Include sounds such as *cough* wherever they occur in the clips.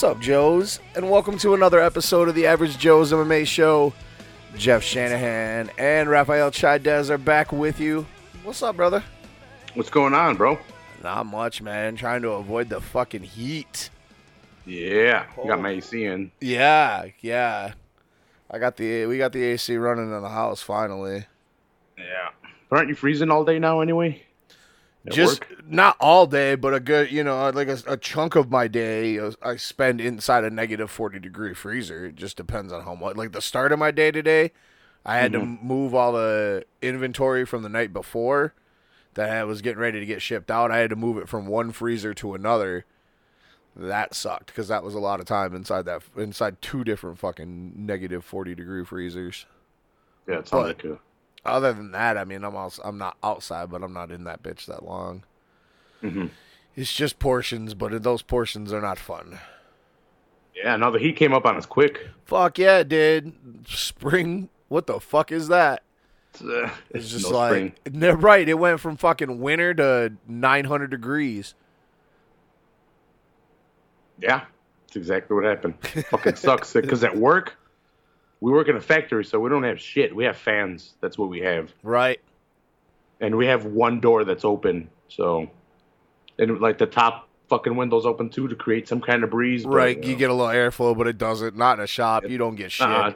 What's up, Joes? And welcome to another episode of the Average Joe's MMA Show. Jeff Shanahan and Rafael Chaidez are back with you. What's up, brother? What's going on, bro? Not much, man. Trying to avoid the fucking heat. Yeah, you got my AC in. Yeah, yeah. I got the we got the AC running in the house finally. Yeah. Aren't you freezing all day now anyway? At Just work? not all day, but a good, you know, like a, a chunk of my day uh, I spend inside a negative 40 degree freezer. It just depends on how much. Like the start of my day today, I had to move all the inventory from the night before that I was getting ready to get shipped out. I had to move it from one freezer to another. That sucked because that was a lot of time inside that inside two different fucking negative 40 degree freezers. Yeah, it's but- like a Other than that, I mean, I'm also, I'm not outside, but I'm not in that bitch that long. Mhm. It's just portions, but those portions are not fun. Yeah, now the heat came up on us quick. Fuck yeah, it did. Spring? What the fuck is that? It's, uh, It's just no like spring. Right. It went from fucking winter to 900 degrees. Yeah, that's exactly what happened. Fucking *laughs* sucks. Because at work, we work in a factory, so we don't have shit. We have fans. That's what we have. Right. And we have one door that's open, so. And like the top fucking window's open too to create some kind of breeze. but, Right. You get a little airflow, but it doesn't. Not in a shop. You don't get shit. uh,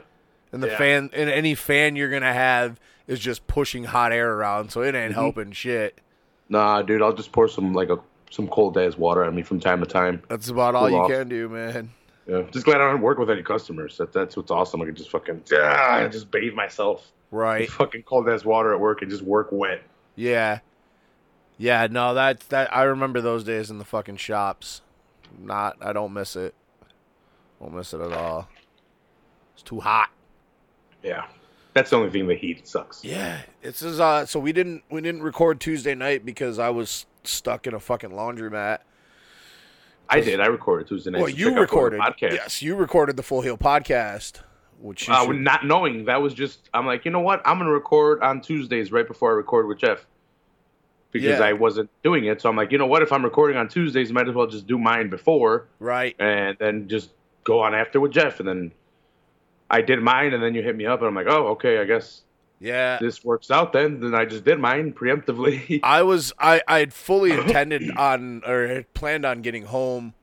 and the yeah. fan and any fan you're gonna have is just pushing hot air around, so it ain't Mm-hmm. helping shit. Nah, dude, I'll just pour some like a some cold ass water on me from time to time. That's about all you off. can do, man. Yeah, just glad I don't work with any customers. That that's what's awesome. I can just fucking ah, just bathe myself Right. fucking cold ass water at work and just work wet. Yeah. Yeah, no, that's that I remember those days in the fucking shops. Not I don't miss it. Don't miss it at all. It's too hot. Yeah, that's the only thing. The heat sucks. Yeah. It's just, uh so we didn't we didn't record Tuesday night because I was stuck in a fucking laundromat. I did. I recorded Tuesday night. well, you check out the recorded. podcast. Yes, you recorded the Full Heel podcast, which Uh, should- not knowing that was just. I'm like, you know what? I'm gonna record on Tuesdays right before I record with Jeff. Because Yeah. I wasn't doing it, so I'm like, you know what? If I'm recording on Tuesdays, might as well just do mine before, right. and then just go on after with Jeff. And then I did mine, and then you hit me up, and I'm like, oh, okay, I guess Yeah. this works out then. Then I just did mine preemptively. *laughs* I was I I had fully *laughs* intended on or had planned on getting home,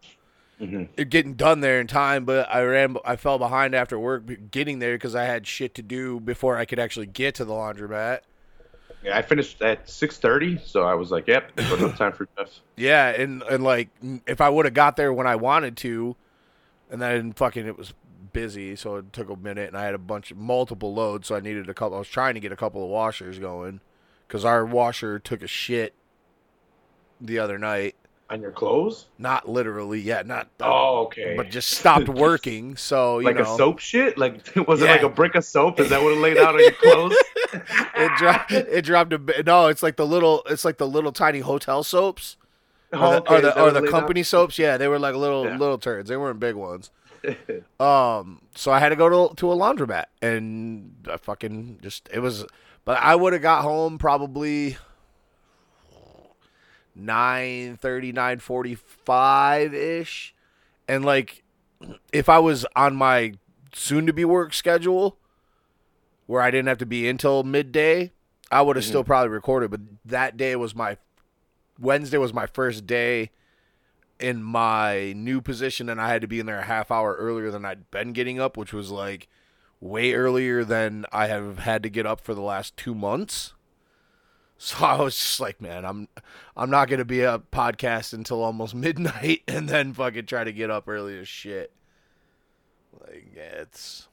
Mhm. uh, getting done there in time, but I ran I fell behind after work getting there because I had shit to do before I could actually get to the laundromat. yeah, I finished at 6:30, so I was like, yep, there's enough *laughs* time for Jeff. Yeah, and and like if I would have got there when I wanted to, and then fucking it was busy, so it took a minute, and I had a bunch of multiple loads, so I needed a couple. I was trying to get a couple of washers going because our washer took a shit the other night. On your clothes? Not literally, yeah, not uh, Oh, okay. but just stopped *laughs* working. So you like know, a soap shit? Like *laughs* was Yeah. it like a brick of soap? Is that what it laid out on your *laughs* clothes? it dropped. It dropped a bit. No, it's like the little. It's like the little tiny hotel soaps. Or the, Okay, or the, or the company soaps, yeah, they were like little Yeah. little turds. They weren't big ones. *laughs* Um, so I had to go to to a laundromat, and I fucking just it was. But I would have got home probably 9.30, 9.45 ish, and like if I was on my soon to be work schedule, where I didn't have to be until midday, I would have still probably recorded. But that day was my Wednesday was my first day in my new position and I had to be in there a half hour earlier than I'd been getting up, which was like way earlier than I have had to get up for the last two months. *laughs* So I was just like, man, I'm I'm not gonna be a podcast until almost *laughs* midnight and then fucking try to get up early as shit. Like yeah, it's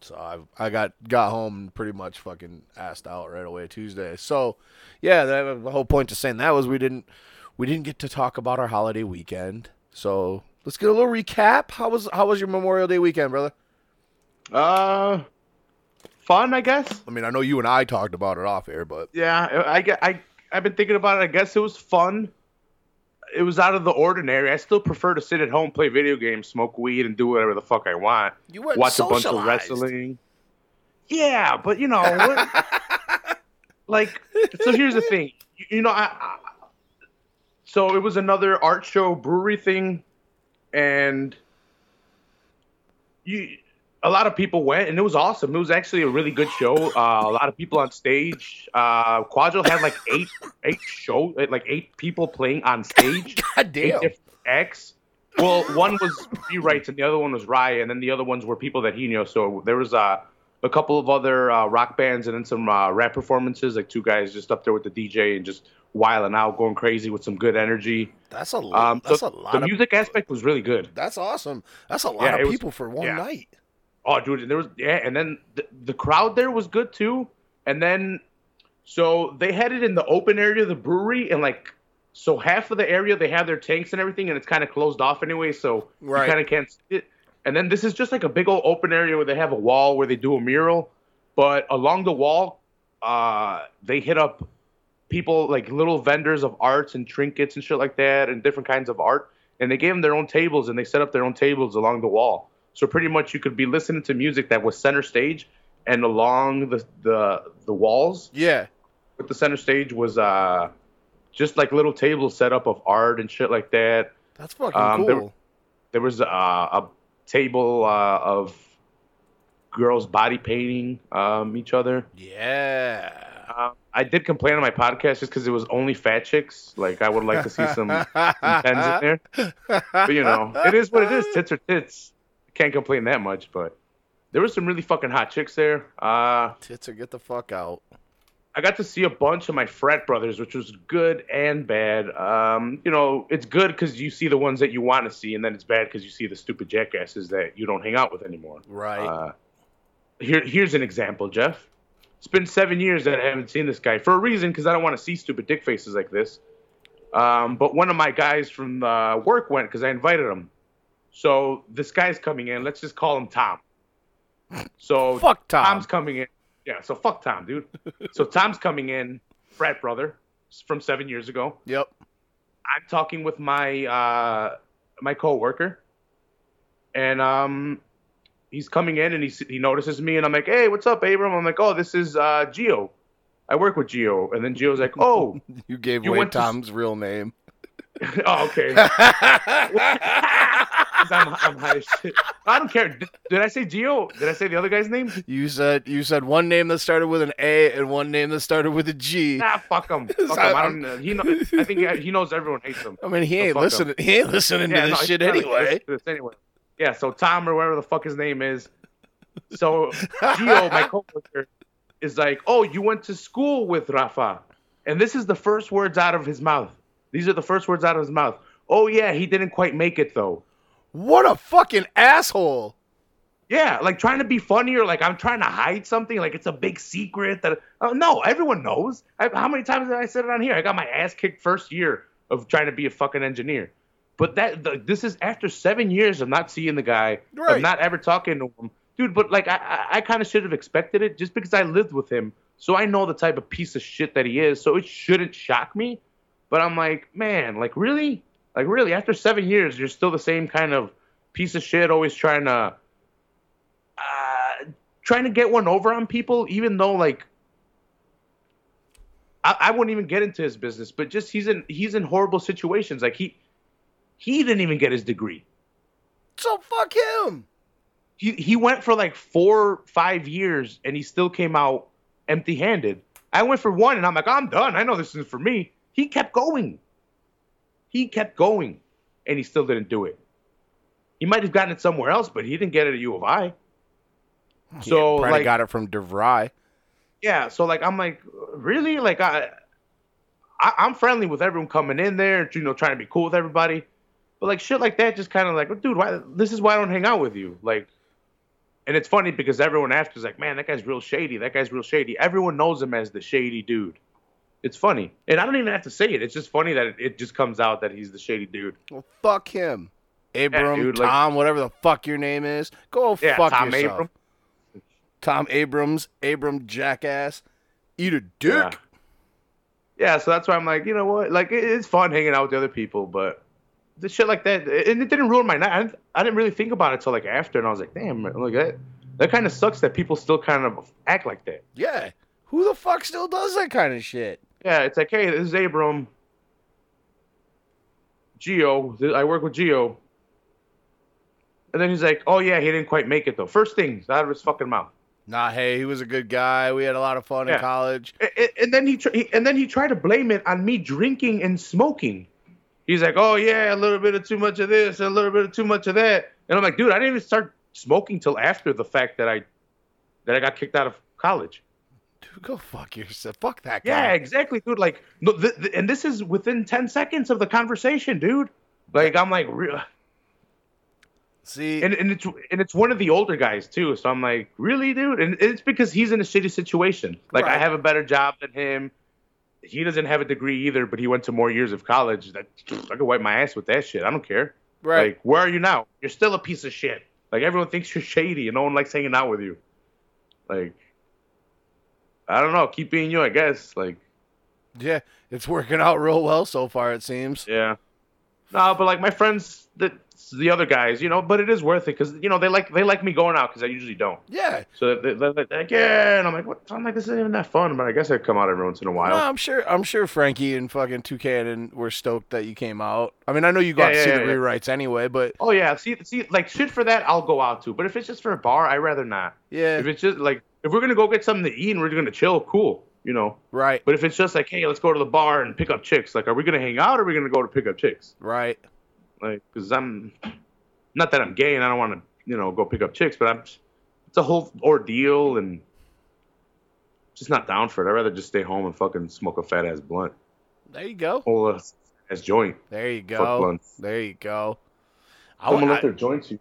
so I I got got home and pretty much fucking assed out right away Tuesday. So yeah, that, the whole point to saying that was we didn't we didn't get to talk about our holiday weekend. So let's get a little recap. How was how was your Memorial Day weekend, brother? Uh, fun, I guess. I mean, I know you and I talked about it off air, but Yeah, I, I, I, I've been thinking about it. I guess it was fun. It was out of the ordinary. I still prefer to sit at home, play video games, smoke weed, and do whatever the fuck I want. you went Watch a bunch of wrestling. Yeah, but you know, *laughs* like, so here's the thing. You, you know, I, so it was another art show brewery thing and you a lot of people went and it was awesome. It was actually a really good show. Uh, a lot of people on stage. Uh, Quadro had like eight eight show like eight people playing on stage. *laughs* God damn. acts. Well, one was rewrites and the other one was Rye, and then the other ones were people that he knew. So there was uh, a couple of other uh, rock bands and then some uh, rap performances, like two guys just up there with the DJ and just wiling out, going crazy with some good energy. That's a lot. Um, that's so a lot the of. music aspect was really good. That's awesome. That's a lot Yeah, of it was- people for one yeah. night. Oh, dude, there was yeah, and then the, the crowd there was good too. And then, so they had it in the open area of the brewery, and like, so half of the area they have their tanks and everything, and it's kind of closed off anyway, so Right. you kind of can't see it. And then this is just like a big old open area where they have a wall where they do a mural, but along the wall, uh, they hit up people like little vendors of arts and trinkets and shit like that, and different kinds of art. And they gave them their own tables, and they set up their own tables along the wall. So pretty much you could be listening to music that was center stage, and along the the the walls Yeah. with the center stage was uh just like little tables set up of art and shit like that. That's fucking Um, cool. there- There was uh, a table uh, of girls body painting um, each other. yeah. Uh, I did complain on my podcast just because it was only fat chicks. Like I would like to see some, some tens in there. But you know, it is what it is. Tits are tits. Can't complain that much. But there was some really fucking hot chicks there. Uh, Tits or get the fuck out. I got to see a bunch of my frat brothers, which was good and bad. Um, you know, it's good because you see the ones that you want to see, and then it's bad because you see the stupid jackasses that you don't hang out with anymore. Right. Uh, here, here's an example, Jeff. It's been seven years that I haven't seen this guy for a reason because I don't want to see stupid dick faces like this. Um, but one of my guys from uh, work went because I invited him. So this guy's coming in. Let's just call him Tom. So fuck Tom. Tom's coming in. Yeah, so fuck Tom, dude. *laughs* so Tom's coming in, frat brother from seven years ago. Yep. I'm talking with my uh, my coworker, and um, he's coming in and he he notices me, and I'm like, "Hey, what's up, Abram?" I'm like, "Oh, this is uh, Geo. I work with Geo." And then Geo's like, "Oh, *laughs* You gave You away went to Tom's real name. *laughs* *laughs* oh, okay." I'm, I'm high as shit. I don't care. Did, did I say Geo? Did I say the other guy's name? you said you said one name that started with an A and one name that started with a G. Nah, fuck him. Fuck him. I don't. know. He know, I think he, knows everyone hates him. I mean, he So ain't listening. He ain't listening to this he's shit anyway. to this anyway. Yeah, so Tom or whatever the fuck his name is. So Gio, my *laughs* coworker, is like, "Oh, you went to school with Rafa," and this is the first words out of his mouth. These are the first words out of his mouth. Oh yeah, he didn't quite make it though. What a fucking asshole! Yeah, like trying to be funny or like I'm trying to hide something, like it's a big secret that. Oh no, everyone knows. I, how many times did I said it on here? I got my ass kicked first year of trying to be a fucking engineer. But that the, this is after seven years of not seeing the guy, Right. of not ever talking to him, dude. But like I, I, I kind of should have expected it just because I lived with him, so I know the type of piece of shit that he is. So it shouldn't shock me. But I'm like, man, like really, like really, after seven years, you're still the same kind of piece of shit, always trying to, uh, trying to get one over on people, even though like. I, I wouldn't even get into his business, but just he's in he's in horrible situations. Like he he didn't even get his degree. So fuck him. He he went for like four five years and he still came out empty handed. I went for one and I'm like I'm done. I know this isn't for me. He kept going. He kept going, and he still didn't do it. He might have gotten it somewhere else, but he didn't get it at U of I. So Probably like got it from DeVry. yeah, so like I'm like, really? Like I, I I'm friendly with everyone coming in there, you know, trying to be cool with everybody. But like shit like that just kind of like, dude, why this is why I don't hang out with you. Like and it's funny because everyone after is like, man, that guy's real shady. That guy's real shady. Everyone knows him as the shady dude. It's funny. And I don't even have to say it. It's just funny that it, it just comes out that he's the shady dude. Well, fuck him. Abram, dude, like- Tom, whatever the fuck your name is. Go Yeah, fuck Tom yourself. Abram. Tom Abrams, Abram jackass. Eat a dick. Yeah. Yeah, so that's why I'm like, you know what? Like, it- it's fun hanging out with the other people, but the shit like that, and it didn't ruin my night. I didn't, I didn't really think about it till like after, and I was like, damn, like that. That kind of sucks that people still kind of act like that. Yeah. Who the fuck still does that kind of shit? Yeah, it's like, hey, this is Abram. Geo, I work with Geo. And then he's like, "Oh yeah, he didn't quite make it though." First things out of his fucking mouth. Nah, hey, he was a good guy. We had a lot of fun in college. A- a- And then he, tr- he and then he tried to blame it on me drinking and smoking. He's like, "Oh yeah, a little bit of too much of this, a little bit of too much of that." And I'm like, "Dude, I didn't even start smoking till after the fact that I that I got kicked out of college." Dude, go fuck yourself. Fuck that guy. Yeah, exactly, dude. Like, no, th- th- and this is within ten seconds of the conversation, dude. Like, I'm like, re- See, and, and it's and it's one of the older guys too. So I'm like, really, dude? And it's because he's in a shitty situation. Like, I have a better job than him. He doesn't have a degree either, but he went to more years of college. That *sniffs* I could wipe my ass with that shit. I don't care. right. Like, where are you now? You're still a piece of shit. Like everyone thinks you're shady, and no one likes hanging out with you. Like, I don't know. Keep being you, I guess. Like, yeah, it's working out real well so far, it seems. Yeah. No, but like my friends, the the other guys, you know, but it is worth it because you know they like they like me going out because I usually don't. Yeah. So they, they, they're like, yeah, and I'm like, what? I'm like, this isn't even that fun, but I guess I come out every once in a while. No, I'm sure. I'm sure Frankie and fucking Toucan and were stoked that you came out. I mean, I know you got Yeah, to see yeah, the yeah. rewrites anyway, but Oh yeah, see, see, like shit for that, I'll go out to. But if it's just for a bar, I'd rather not. yeah, If it's just like if we're gonna go get something to eat and we're gonna chill, cool, you know. right, But if it's just like, hey, let's go to the bar and pick up chicks, like, are we gonna hang out or are we gonna go to pick up chicks? right. Like because i'm not that i'm gay and i don't want to you know go pick up chicks but i'm it's a whole ordeal and just not down for it i'd rather just stay home and fucking smoke a fat ass blunt There you go. whole ass joint There you fuck go. There you go. I, someone I, left their joints you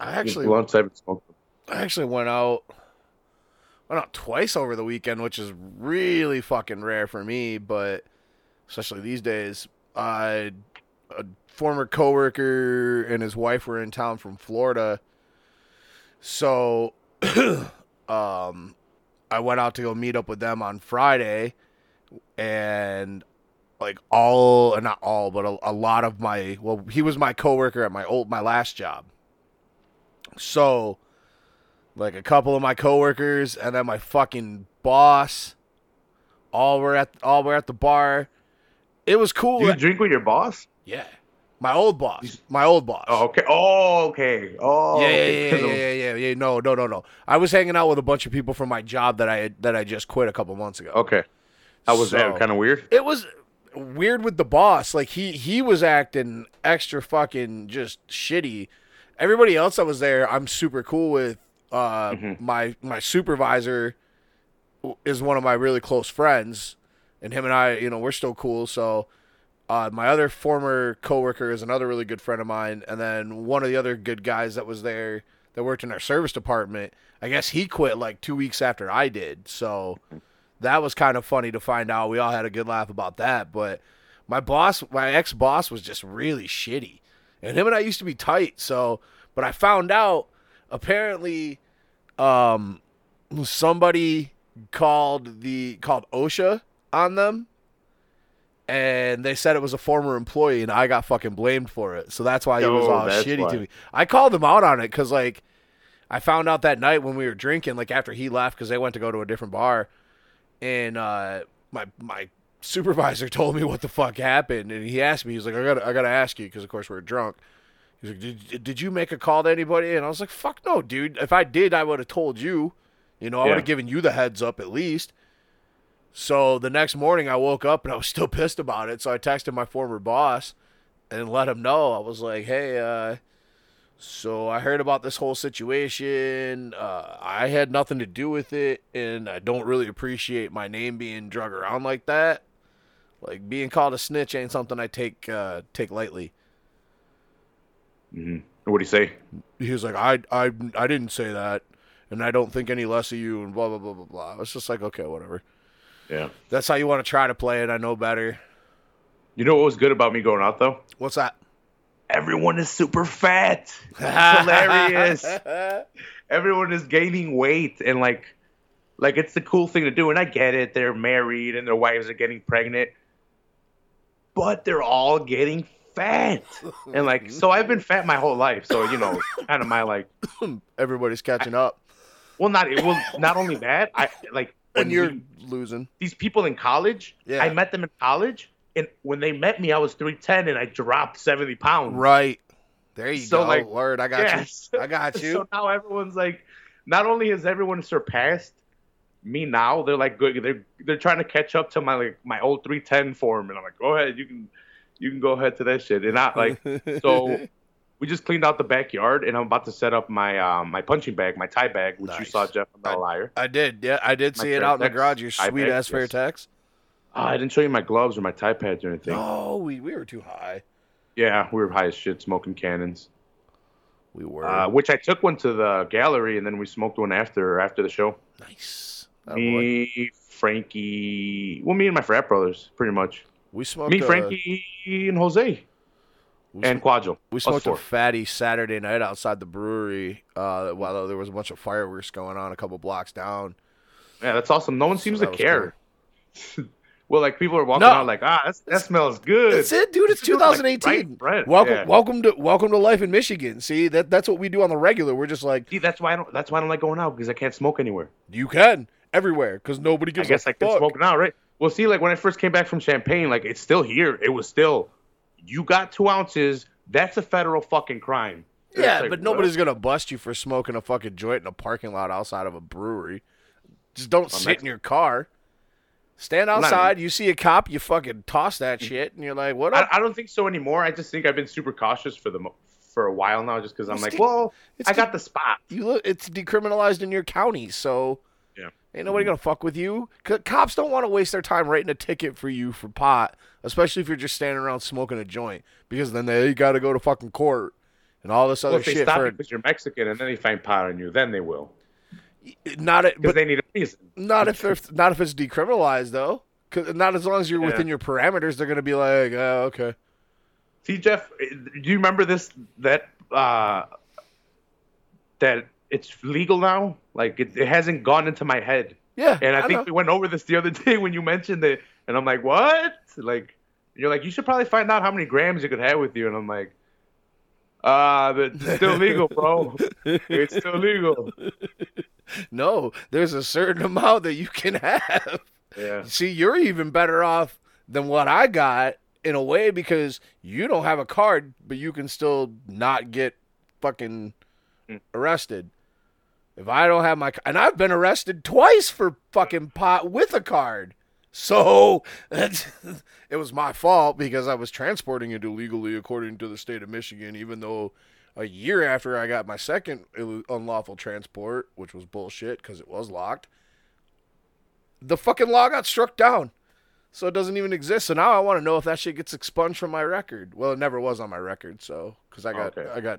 I actually, blunts i smoked. I actually went out, went out twice over the weekend, which is really fucking rare for me, but especially these days. Uh, a former coworker and his wife were in town from Florida, so *clears throat* um, I went out to go meet up with them on Friday, and like all, not all, but a, a lot of my well, he was my coworker at my old my last job, so like a couple of my coworkers and then my fucking boss all were at all were at the bar. It was cool. do you drink with your boss yeah. My old boss. My old boss. oh okay oh okay oh yeah, yeah, okay. yeah, yeah, yeah, yeah, yeah. No, no, no, no. I was hanging out with a bunch of people from my job that I had, that I just quit a couple months ago. okay how was So- that kind of weird It was weird with the boss. Like he he was acting extra fucking just shitty. Everybody else that was there, I'm super cool with. Uh, Mhm. my my supervisor is one of my really close friends, and him and I, you know, we're still cool. So, uh, my other former coworker is another really good friend of mine, and then one of the other good guys that was there that worked in our service department. I guess he quit like two weeks after I did. So that was kind of funny to find out. We all had a good laugh about that. But my boss, my ex boss, was just really shitty, and him and I used to be tight. So, but I found out apparently, um, somebody called the called OSHA on them, and they said it was a former employee, and I got fucking blamed for it. So that's why he was Oh, all shitty why. to me. I called them out on it because like. I found out that night when we were drinking, like after he left, because they went to go to a different bar, and uh, my my supervisor *laughs* told me what the fuck happened, and he asked me, he's like, I gotta I gotta ask you, because of course we are drunk. He's like, did, did you make a call to anybody? And I was like, fuck no, dude. If I did, I would have told you. You know, I would have given you the heads up at least. So the next morning, I woke up and I was *laughs* still pissed about it. So I texted my former boss and let him know. I was like, hey, uh, so I heard about this whole situation. Uh, I had nothing to do with it, and I don't really appreciate my name being drug around like that. Like being called a snitch ain't something I take uh, take lightly. hmm what do you say He was like, I, I, I didn't say that, and I don't think any less of you, and blah blah blah blah blah. It's just like, okay, whatever. Yeah That's how you want to try to play it. I know better. you know what was good about me going out though What's that? everyone is super fat *laughs* hilarious *laughs* everyone is gaining weight and like like it's the cool thing to do and i get it they're married and their wives are getting pregnant but they're all getting fat and like so i've been fat my whole life so you know *laughs* kind of my like Everybody's catching up, well not well not only that i like when and you're we- losing. these people in college Yeah. i met them in college and when they met me i was 310 and i dropped 70 pounds Right. There you So, go. like, Word, I got yes. you. *laughs* I got you. So now everyone's like, not only has everyone surpassed me now, they're like good. They're they're trying to catch up to my like my old 310 form, and I'm like, go ahead, you can you can go ahead to that shit. And I like *laughs* so we just cleaned out the backyard, and I'm about to set up my um my punching bag, my Thai bag, which you saw Jeff. I'm not a liar. I did. Yeah, I did My see it out in the garage. Your sweet ass yes. Fairtex. Oh, I didn't show you my gloves or my Thai pads or anything. No, we, we were too high. Yeah, we were high as shit, smoking cannons. We were. Uh, which I took one to the gallery, and then we smoked one after after the show. nice. Oh, boy. me, Frankie, well, me and my frat brothers, pretty much. We smoked. me, Frankie, and Jose, we and Quadro. we smoked a fatty Saturday night outside the brewery. Uh, while there was a bunch of fireworks going on a couple blocks down. Yeah, that's awesome. No one seems that to care. *laughs* well, like people are walking No. out like, ah, that's, that smells good. That's it, dude. It's This smells like 2018. welcome, Yeah. welcome to welcome to life in Michigan. See that that's what we do on the regular. We're just like See, that's why I don't. That's why I don't like going out because I can't smoke anywhere. you can everywhere because nobody I gives guess a I can fuck. smoke now, right? Well, see, like when I first came back from Champaign, like it's still here. It was still, you got two ounces. That's a federal fucking crime. It's Yeah, like, but what? nobody's gonna bust you for smoking a fucking joint in a parking lot outside of a brewery. Just don't sit that's- in your car. Stand not outside. You see a cop, you fucking toss that shit, and you're like, "What I, up?" I don't think so anymore. I just think I've been super cautious for the mo- for a while now, just because I'm It's like, de- well, it's I de- got the spot. you look. It's decriminalized in your county, so Yeah. ain't nobody gonna fuck with you. C- cops don't want to waste their time writing a ticket for you for pot, especially if you're just standing around smoking a joint, because then they got to go to fucking court and all this Well, other if they shit stop for because you're Mexican and then they find pot on you, then they will, not it, but they need a reason. Not if they're not if it's decriminalized though. 'Cause not as long as you're Yeah. within your parameters, they're gonna be like, oh, okay. See, Jeff, do you remember this? That uh, that it's legal now. Like it, it hasn't gone into my head, Yeah. and I, think know. we went over this the other *laughs* day when you mentioned it, and I'm like, what? Like, you're like, you should probably find out how many grams you could have with you, and I'm like. Uh, but it's still legal, bro. *laughs* It's still legal. no, there's a certain amount that you can have. Yeah. See, you're even better off than what I got in a way because you don't have a card, but you can still not get fucking Mm. arrested. If I don't have my and I've been arrested twice for fucking pot with a card. So *laughs* it was my fault because I was transporting it illegally according to the state of Michigan, even though a year after I got my second unlawful transport, which was bullshit because it was locked, the fucking law got struck down. So it doesn't even exist. So now I want to know if that shit gets expunged from my record. Well, it never was on my record, so because I got Okay. I got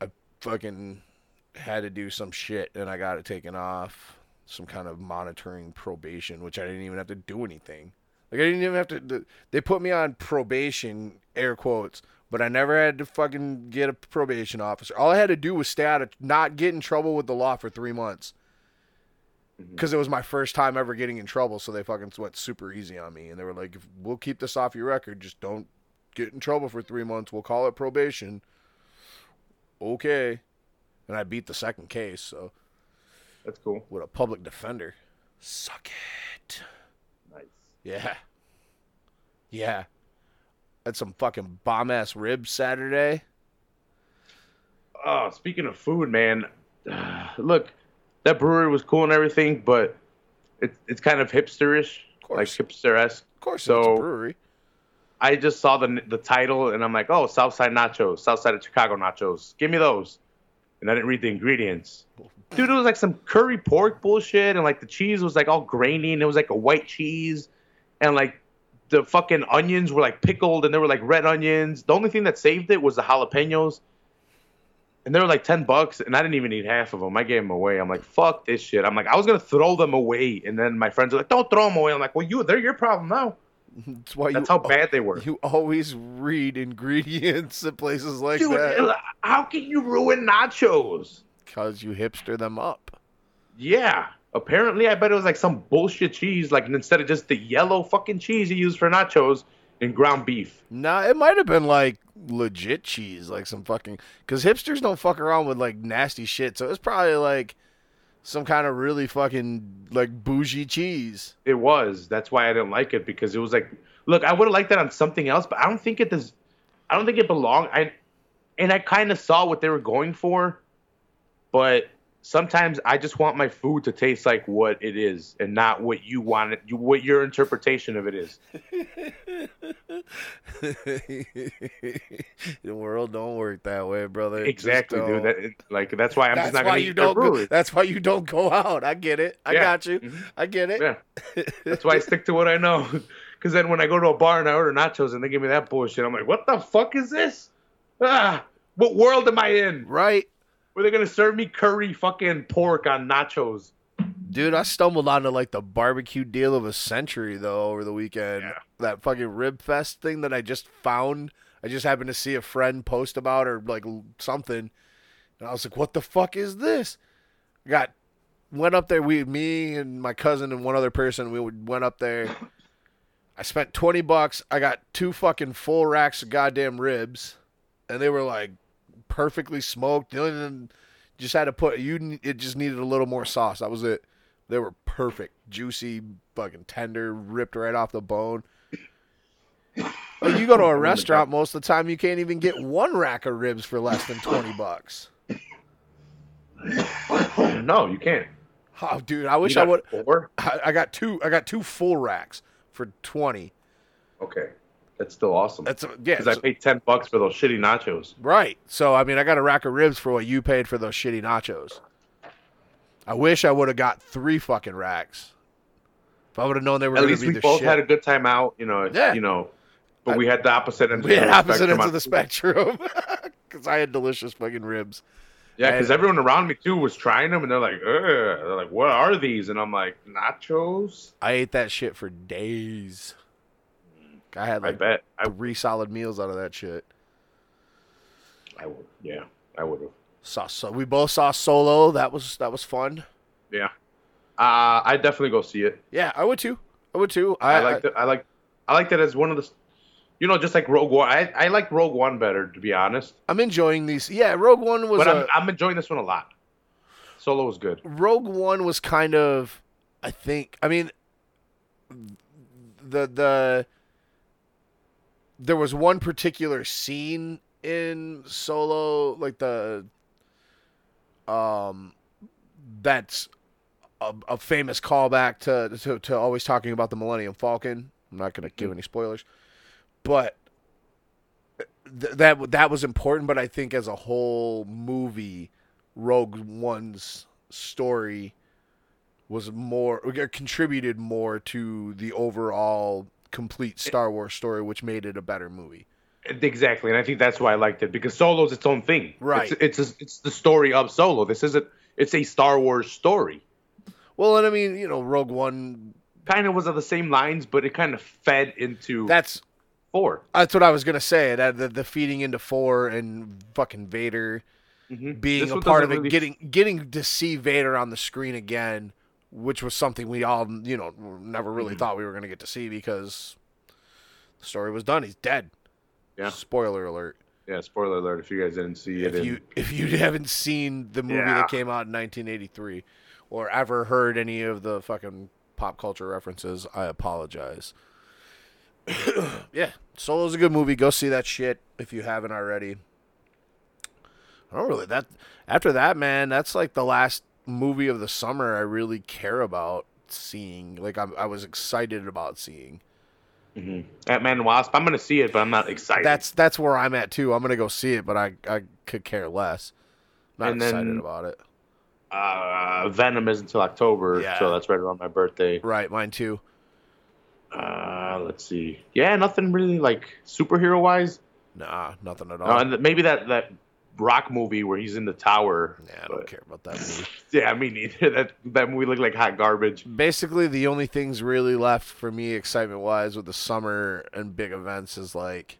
I fucking had to do some shit and I got it taken off some kind of monitoring probation, which I didn't even have to do anything. Like I didn't even have to. They put me on probation, air quotes, but I never had to fucking get a probation officer. All I had to do was stay out of, not get in trouble with the law for three months. Mm-hmm. Because it was my first time ever getting in trouble, so they fucking went super easy on me, and they were like, "We'll keep this off your record. Just don't get in trouble for three months. We'll call it probation." Okay, and I beat the second case, so That's cool. with a public defender. Suck it. Nice. Yeah. Yeah. Had some fucking bomb ass ribs Saturday. Oh, speaking of food, man, *sighs* look, that brewery was cool and everything, but it, it's kind of hipsterish, Of like hipster esque. Of course, it's So- a brewery. I just saw the the title and I'm like, oh, Southside Nachos, Southside of Chicago Nachos. Give me those. And I didn't read the ingredients. Dude, it was like some curry pork bullshit, and like the cheese was like all grainy, and it was like a white cheese, and like the fucking onions were like pickled, and they were like red onions. The only thing that saved it was the jalapenos, and they were like ten bucks, and I didn't even eat half of them. I gave them away. I'm like, fuck this shit. I'm like, I was gonna throw them away, and then my friends are like, don't throw them away. I'm like, well, you, they're your problem now. That's why That's you, how bad they were. you always read ingredients *laughs* at places like Dude, that. Uh, how can you ruin nachos? Because you hipster them up. Yeah. Apparently, I bet it was like some bullshit cheese, like instead of just the yellow fucking cheese you use for nachos and ground beef. Nah, it might have been like legit cheese, like some fucking. Because hipsters don't fuck around with like nasty shit, so it's probably like some kind of really fucking like bougie cheese. It was. That's why I didn't like it because it was like, look, I would have liked that on something else, but I don't think it does. I don't think it belonged. I and I kind of saw what they were going for, but sometimes I just want my food to taste like what it is and not what you want it, you, what your interpretation of it is. *laughs* the world don't work that way, brother. It Exactly, dude. That, like that's why I'm that's just not why gonna you don't. Go, that's why you don't go out. I get it. I Yeah. got you. Mhm. I get it. Yeah. *laughs* That's why I stick to what I know. *laughs* Because then when I go to a bar and I order nachos and they give me that bullshit, I'm like, what the fuck is this? Ah, what world am I in? right, Where they're gonna serve me curry fucking pork on nachos? dude. I stumbled onto like the barbecue deal of a century though over the weekend. Yeah. That fucking rib fest thing that I just found. I just happened to see a friend post about or like something, and I was like, "What the fuck is this?" Got went up there. We, me, and my cousin and one other person. We would- went up there. I spent twenty bucks. I got two fucking full racks of goddamn ribs, and they were like perfectly smoked. Just had to put you. It just needed a little more sauce. That was it. They were perfect, juicy, fucking tender, ripped right off the bone. Like you go to a restaurant most of the time, you can't even get one rack of ribs for less than twenty bucks. no, you can't. Oh, dude, I wish I would. Four? I, I got two. I got two full racks for twenty. Okay, that's still awesome. That's yeah, Because I paid ten bucks for those shitty nachos. right. So I mean, I got a rack of ribs for what you paid for those shitty nachos. I wish I would have got three fucking racks. If I would have known they were At least we both shit. had a good time out. You know. Yeah. You know. But I- we had the opposite ends. we had of the opposite spectrum ends of the spectrum *laughs* because I had delicious fucking ribs. Yeah, because everyone around me too was trying them, and they're like, they're like, what are these? And I'm like, nachos. I ate that shit for days. I had I like bet I, three solid meals out of that shit. I would. Yeah, I would have. Saw so we both saw Solo. That was that was fun. Yeah. Uh, I definitely go see it. Yeah, I would too. I would too. I, I, like it. I like. I like that as one of the. You know, just like Rogue One. I I like Rogue One better, to be honest. I'm enjoying these. Yeah, Rogue One was But a, I'm I'm enjoying this one a lot. Solo was good. Rogue One was kind of, I think. I mean, the the there was one particular scene in Solo, like the um, that's a, a famous callback to, to to always talking about the Millennium Falcon. I'm not going to give any spoilers, but th- that that was important. But I think as a whole movie, Rogue One's story was more contributed more to the overall complete Star Wars story, which made it a better movie. Exactly, and I think that's why I liked it because Solo's its own thing. Right. It's it's, a, it's the story of Solo. This isn't. It's a Star Wars story. Well, and I mean, you know, Rogue One. Kind of was on the same lines, but it kind of fed into That's four. that's what I was gonna say. That the, the feeding into four and fucking Vader Mhm. being This a part of it, really- getting getting to see Vader on the screen again, which was something we all you know never really Mhm. thought we were gonna get to see because the story was done. He's dead. Yeah. Spoiler alert. Yeah, spoiler alert if you guys didn't see it. if in- you if you haven't seen the movie Yeah. that came out in 1983 or ever heard any of the fucking pop culture references, I apologize. *coughs* yeah, Solo's a good movie. Go see that shit if you haven't already. I don't really that after that, man. That's like the last movie of the summer I really care about seeing. Like I'm, I was excited about seeing. Mhm. Ant-Man and Wasp. I'm gonna see it, but I'm not excited. That's that's where I'm at too. I'm gonna go see it, but I I could care less. Not And excited then- about it. uh, Venom is until October, Yeah. so that's right around my birthday. Right, mine too. Uh, let's see. Yeah, nothing really like superhero wise. Nah, nothing at all. Uh, and th- maybe that that Rock movie where he's in the tower. yeah, I don't but- care about that movie. *laughs* Yeah, I mean neither. That that movie looked like hot garbage. Basically, the only things really left for me, excitement wise, with the summer and big events is like,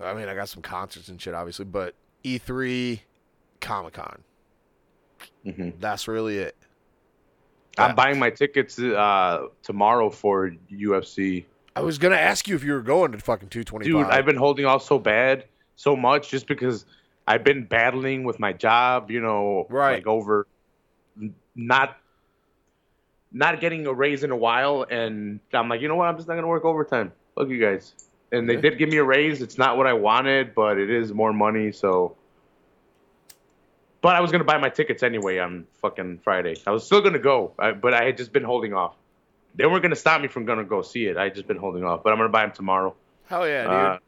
I mean, I got some concerts and shit, obviously, but E3, Comic Con. hmm That's really it. I'm buying my tickets uh, tomorrow for UFC. I was gonna ask you if you were going to fucking 225. Dude, I've been holding off so bad, so much, just because I've been battling with my job. You know, Right. Like over not not getting a raise in a while, and I'm like, you know what? I'm just not gonna work overtime. Fuck you guys. and they Yeah. did give me a raise. It's not what I wanted, but it is more money. So, but I was gonna buy my tickets anyway on fucking Friday. I was still gonna go, but I had just been holding off. They weren't gonna stop me from gonna go see it. I had just been holding off, but I'm gonna buy them tomorrow. Hell yeah, dude. Uh,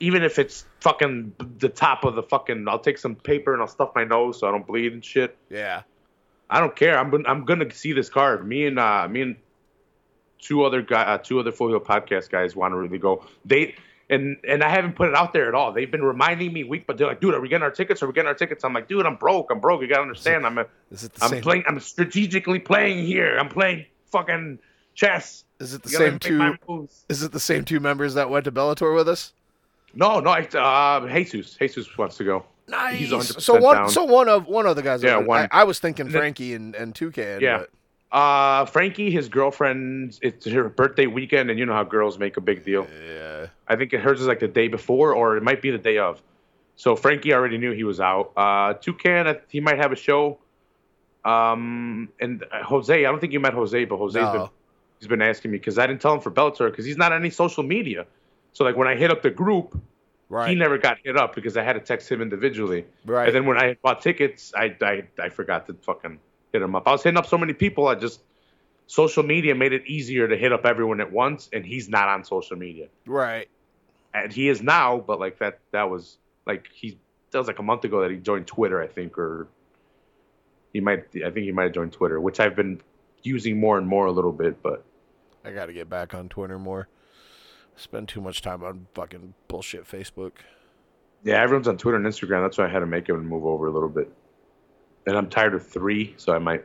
even if it's fucking the top of the fucking, I'll take some paper and I'll stuff my nose so I don't bleed and shit. yeah. I don't care. I'm I'm gonna see this card. Me and uh, me and two other guy, uh, two other Full Heel podcast guys want to really go. They and and I haven't put it out there at all. They've been reminding me week, but they're like, dude, are we getting our tickets? Are we getting our tickets? I'm like, dude, I'm broke. I'm broke. You gotta understand. I'm a, Is it the I'm same? playing. I'm strategically playing here. I'm playing fucking chess. Is it the same two? Is it the same two members that went to Bellator with us? No, no. I, uh, Jesus, Jesus wants to go. Nice. He's 100% so one, down. so one of one of the guys. Yeah, one. I, I was thinking Frankie and and Toucan. Yeah. but- Uh, Frankie, his girlfriend, it's her birthday weekend, and you know how girls make a big deal. yeah. I think hers is like the day before, or it might be the day of. So Frankie already knew he was out. Uh, Toucan, he might have a show. Um, and Jose, I don't think you met Jose, but Jose's No. been he's been asking me because I didn't tell him for Bellator because he's not on any social media. So like when I hit up the group, Right. he never got hit up because I had to text him individually. right. And then when I bought tickets, I, I I forgot to fucking hit him up. I was hitting up so many people. I just social media made it easier to hit up everyone at once, and he's not on social media right. and he is now, but like that that was like he that was like a month ago that he joined Twitter, I think, or he might I think he might have joined Twitter, which I've been using more and more a little bit, but I got to get back on Twitter more. Spend too much time on fucking bullshit Facebook. yeah, everyone's on Twitter and Instagram. That's why I had to make him move over a little bit. And I'm tired of three, so I might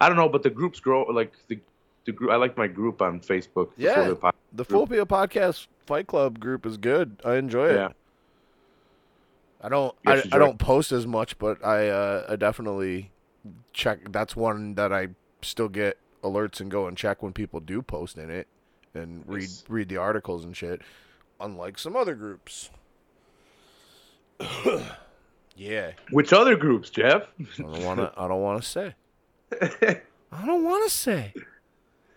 I don't know, but the groups grow like the the group I like my group on Facebook. the Yeah. Pod- The Full Heel Podcast Fight Club group is good. I enjoy it. Yeah. I don't. I, I don't post as much, but I uh, I definitely check. That's one that I still get alerts and go and check when people do post in it and read Yes. read the articles and shit. Unlike some other groups. *clears throat* yeah, Which other groups, Jeff? I don't want to. I don't want to say. *laughs* I don't want to say.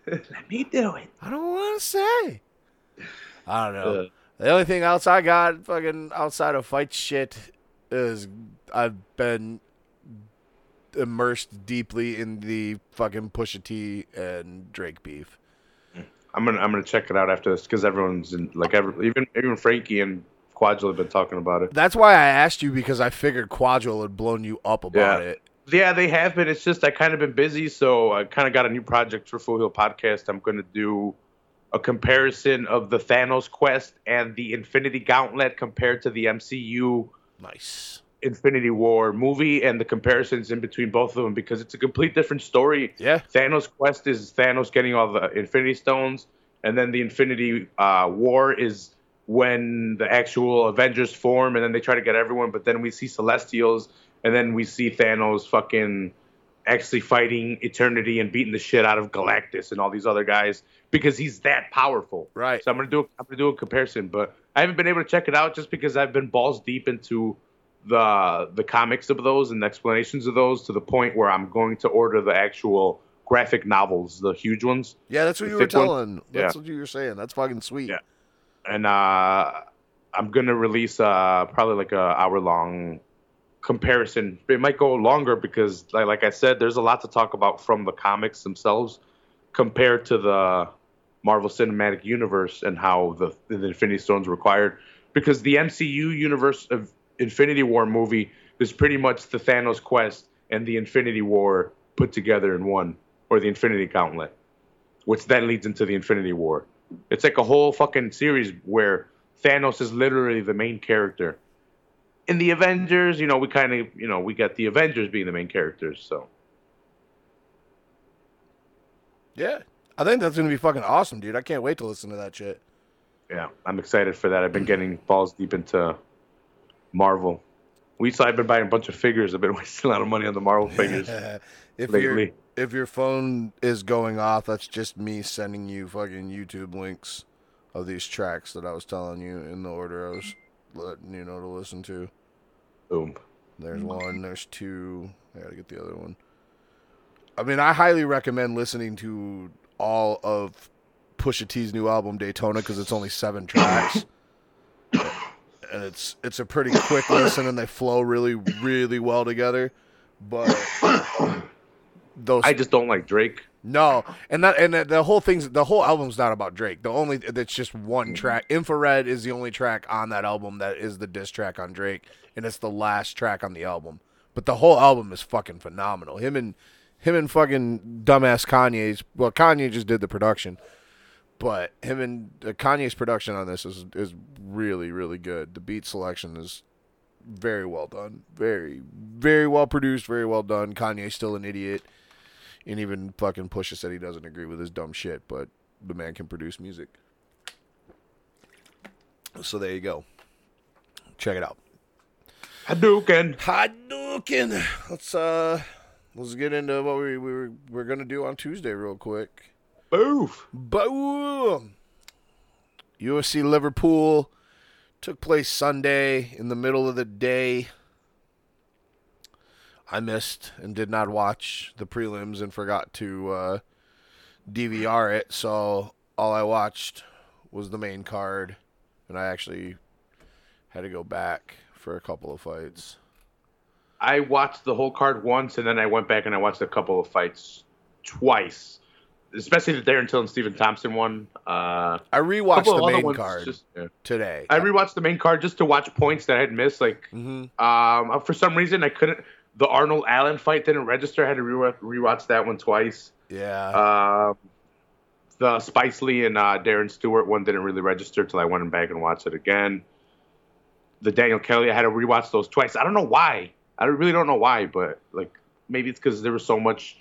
Let me do it. I don't want to say. I don't know. Uh, The only thing else I got fucking outside of fight shit is I've been immersed deeply in the fucking Pusha T and Drake beef. I'm gonna I'm gonna check it out after this because everyone's in like every, even even Frankie and Quadril have been talking about it. That's why I asked you because I figured Quadril had blown you up about Yeah. it. Yeah, they have been. It's just I kind of been busy, so I kind of got a new project for Full Heel Podcast. I'm gonna do a comparison of the Thanos quest and the Infinity Gauntlet compared to the MCU Nice. Infinity War movie and the comparisons in between both of them because it's a complete different story. Yeah. Thanos' quest is Thanos getting all the Infinity Stones, and then the Infinity uh, War is when the actual Avengers form, and then they try to get everyone. But then we see Celestials, and then we see Thanos fucking actually fighting Eternity and beating the shit out of Galactus and all these other guys because he's that powerful. Right. So I'm gonna do I'm gonna do a comparison, but I haven't been able to check it out just because I've been balls deep into the the comics of those and the explanations of those to the point where I'm going to order the actual graphic novels, the huge ones, Yeah, that's what you were one? That's Yeah. what you were saying. That's fucking sweet. Yeah. and uh, I'm gonna release uh, probably like a hour long comparison. It might go longer because, like, like I said, there's a lot to talk about from the comics themselves compared to the Marvel Cinematic Universe and how the, the Infinity Stones required. Because the MCU universe of Infinity War movie is pretty much the Thanos quest and the Infinity War put together in one, or the Infinity Gauntlet, which then leads into the Infinity War. It's like a whole fucking series where Thanos is literally the main character. In the Avengers, you know, we kind of, you know, we got the Avengers being the main characters. So Yeah. I think that's gonna be fucking awesome, dude. I can't wait to listen to that shit. yeah, I'm excited for that. I've been getting balls deep into Marvel. We saw I've been buying a bunch of figures. I've been *laughs* wasting a lot of money on the Marvel *laughs* figures if your lately. if your phone is going off, that's just me sending you fucking YouTube links of these tracks that I was telling you in the order I was letting you know to listen to. Boom. There's one, there's two. I gotta get the other one. I mean, I highly recommend listening to all of Pusha T's new album Daytona because it's only seven tracks, *coughs* *coughs* *coughs* and it's it's a pretty quick listen, and they flow really really well together. But those I just don't like Drake. no, and that and the, whole thing's the whole album's not about Drake. The only that's just one track. Infrared is the only track on that album that is the diss track on Drake, and it's the last track on the album. But the whole album is fucking phenomenal. Him and him and fucking dumbass Kanye's. Well, Kanye just did the production, but him and uh, Kanye's production on this is is really really good. The beat selection is very well done. Very very well produced. Very well done. Kanye's still an idiot. And even fucking Pusha said he doesn't agree with his dumb shit, but the man can produce music. So there you go. Check it out. Hadouken. Hadouken. Let's uh let's get into what we, we were we're gonna do on Tuesday real quick. Boof. Boom. UFC Liverpool took place Sunday in the middle of the day. I missed and did not watch the prelims and forgot to uh, DVR it, so all I watched was the main card, and I actually had to go back for a couple of fights. I watched the whole card once, and then I went back and I watched a couple of fights twice, especially the Darren Till and Stephen Thompson one. Uh, I rewatched the main card just- yeah. today. I rewatched the main card just to watch points that I had missed. Like, hmm um, for some reason, I couldn't. The Arnold Allen fight didn't register. I had to re- rewatch that one twice. Yeah. Um, the Spicely and uh, Darren Stewart one didn't really register until I went back and watched it again. The Daniel Kelly, I had to rewatch those twice. I don't know why. I really don't know why, but like maybe it's because there was so much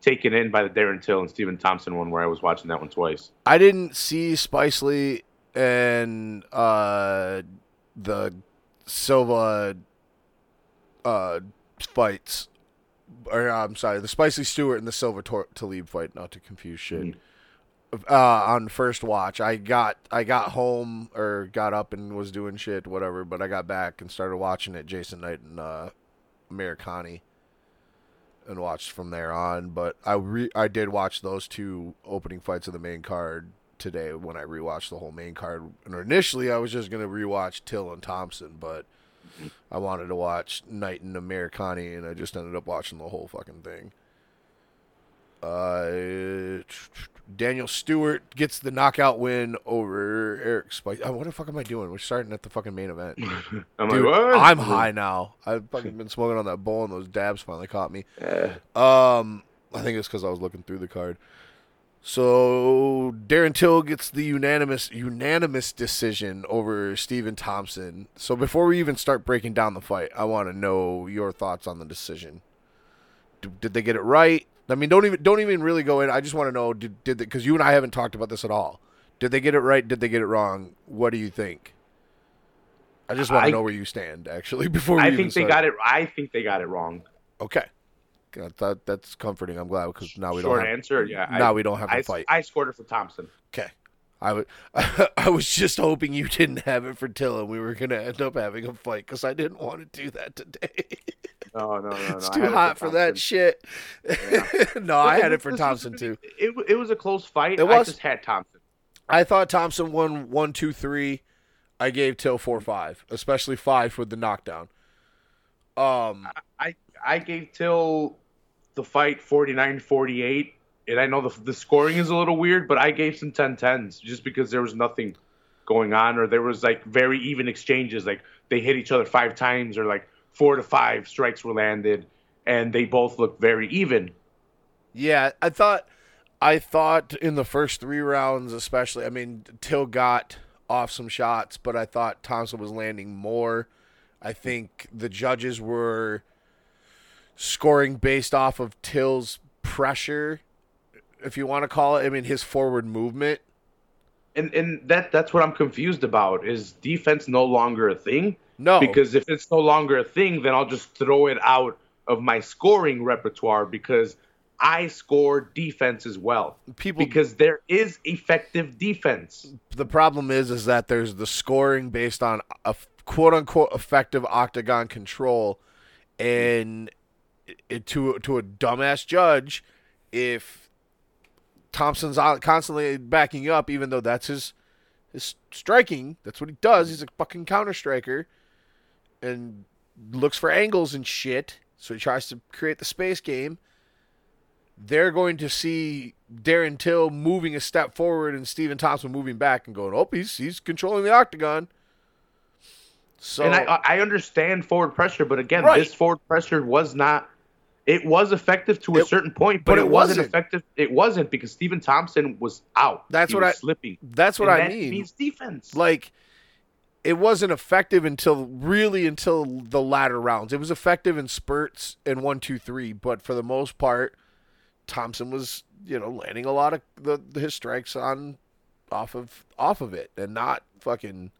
taken in by the Darren Till and Stephen Thompson one where I was watching that one twice. I didn't see Spicely and uh, the Silva uh, fights. Or I'm sorry, the Spicy Stewart and the Silva Tor- Taleb fight. Not to confuse shit. Uh, on first watch, I got I got home or got up and was doing shit, whatever. But I got back and started watching it. Jason Knight and uh, Amirkhani, and watched from there on. But I re- I did watch those two opening fights of the main card today when I rewatched the whole main card. And initially, I was just gonna rewatch Till and Thompson, but I wanted to watch Knight and Amirkhani, and I just ended up watching the whole fucking thing. Uh, Daniel Stewart gets the knockout win over Eric Spice. Oh, what the fuck am I doing? We're starting at the fucking main event. *laughs* I'm Dude, like. I'm high now. I've fucking been smoking on that bowl, and those dabs finally caught me. Yeah. Um, I think it's because I was looking through the card. So Darren Till gets the unanimous unanimous decision over Stephen Thompson. So before we even start breaking down the fight, I want to know your thoughts on the decision. D- did they get it right? I mean, don't even don't even really go in. I just want to know did did because you and I haven't talked about this at all. Did they get it right? Did they get it wrong? What do you think? I just want to I- know where you stand actually *laughs* before we I think they start. got it. I think they got it wrong. Okay. Thought that's comforting. I'm glad because now we Short don't have, answer, yeah. now I, we don't have I, to fight. I scored it for Thompson. Okay. I would. *laughs* I was just hoping you didn't have it for Till, and we were gonna end up having a fight because I didn't want to do that today. No, no, no, no. *laughs* it's too had it hot for that shit. *laughs* no, I had it for was Thompson too. It, it was a close fight. It I was. just had Thompson. I thought Thompson won one, two, three. I gave Till four, five, especially five with the knockdown. Um, I I gave Till the fight 49-48, and I know the the scoring is a little weird, but I gave some 10-10s just because there was nothing going on, or there was like very even exchanges, like they hit each other five times, or like four to five strikes were landed, and they both looked very even. Yeah, I thought I thought in the first three rounds, especially. I mean, Till got off some shots, but I thought Thompson was landing more. I think the judges were scoring based off of Till's pressure, if you want to call it. I mean, his forward movement. And and that that's what I'm confused about. Is defense no longer a thing? No, Because if it's no longer a thing, then I'll just throw it out of my scoring repertoire because I score defense as well. people Because there is effective defense. the problem is is that there's the scoring based on a quote unquote effective octagon control and it, to to a dumbass judge if Thompson's constantly backing up, even though that's his his striking. That's what he does. He's a fucking counter striker, and looks for angles and shit. So he tries to create the space game. They're going to see Darren Till moving a step forward and Stephen Thompson moving back and going, oh, he's he's controlling the octagon. So and I I understand forward pressure, but again, Right. this forward pressure was not. It was effective to a It- certain point, but, but it, it wasn't, wasn't. effective. It wasn't because Stephen Thompson was out. That's He what was I- slipping. that's what And I that mean. Means defense. like it wasn't effective until really until the latter rounds. It was effective in spurts in one, two, three, but for the most part, Thompson was you know landing a lot of the, his strikes on off of off of it and not fucking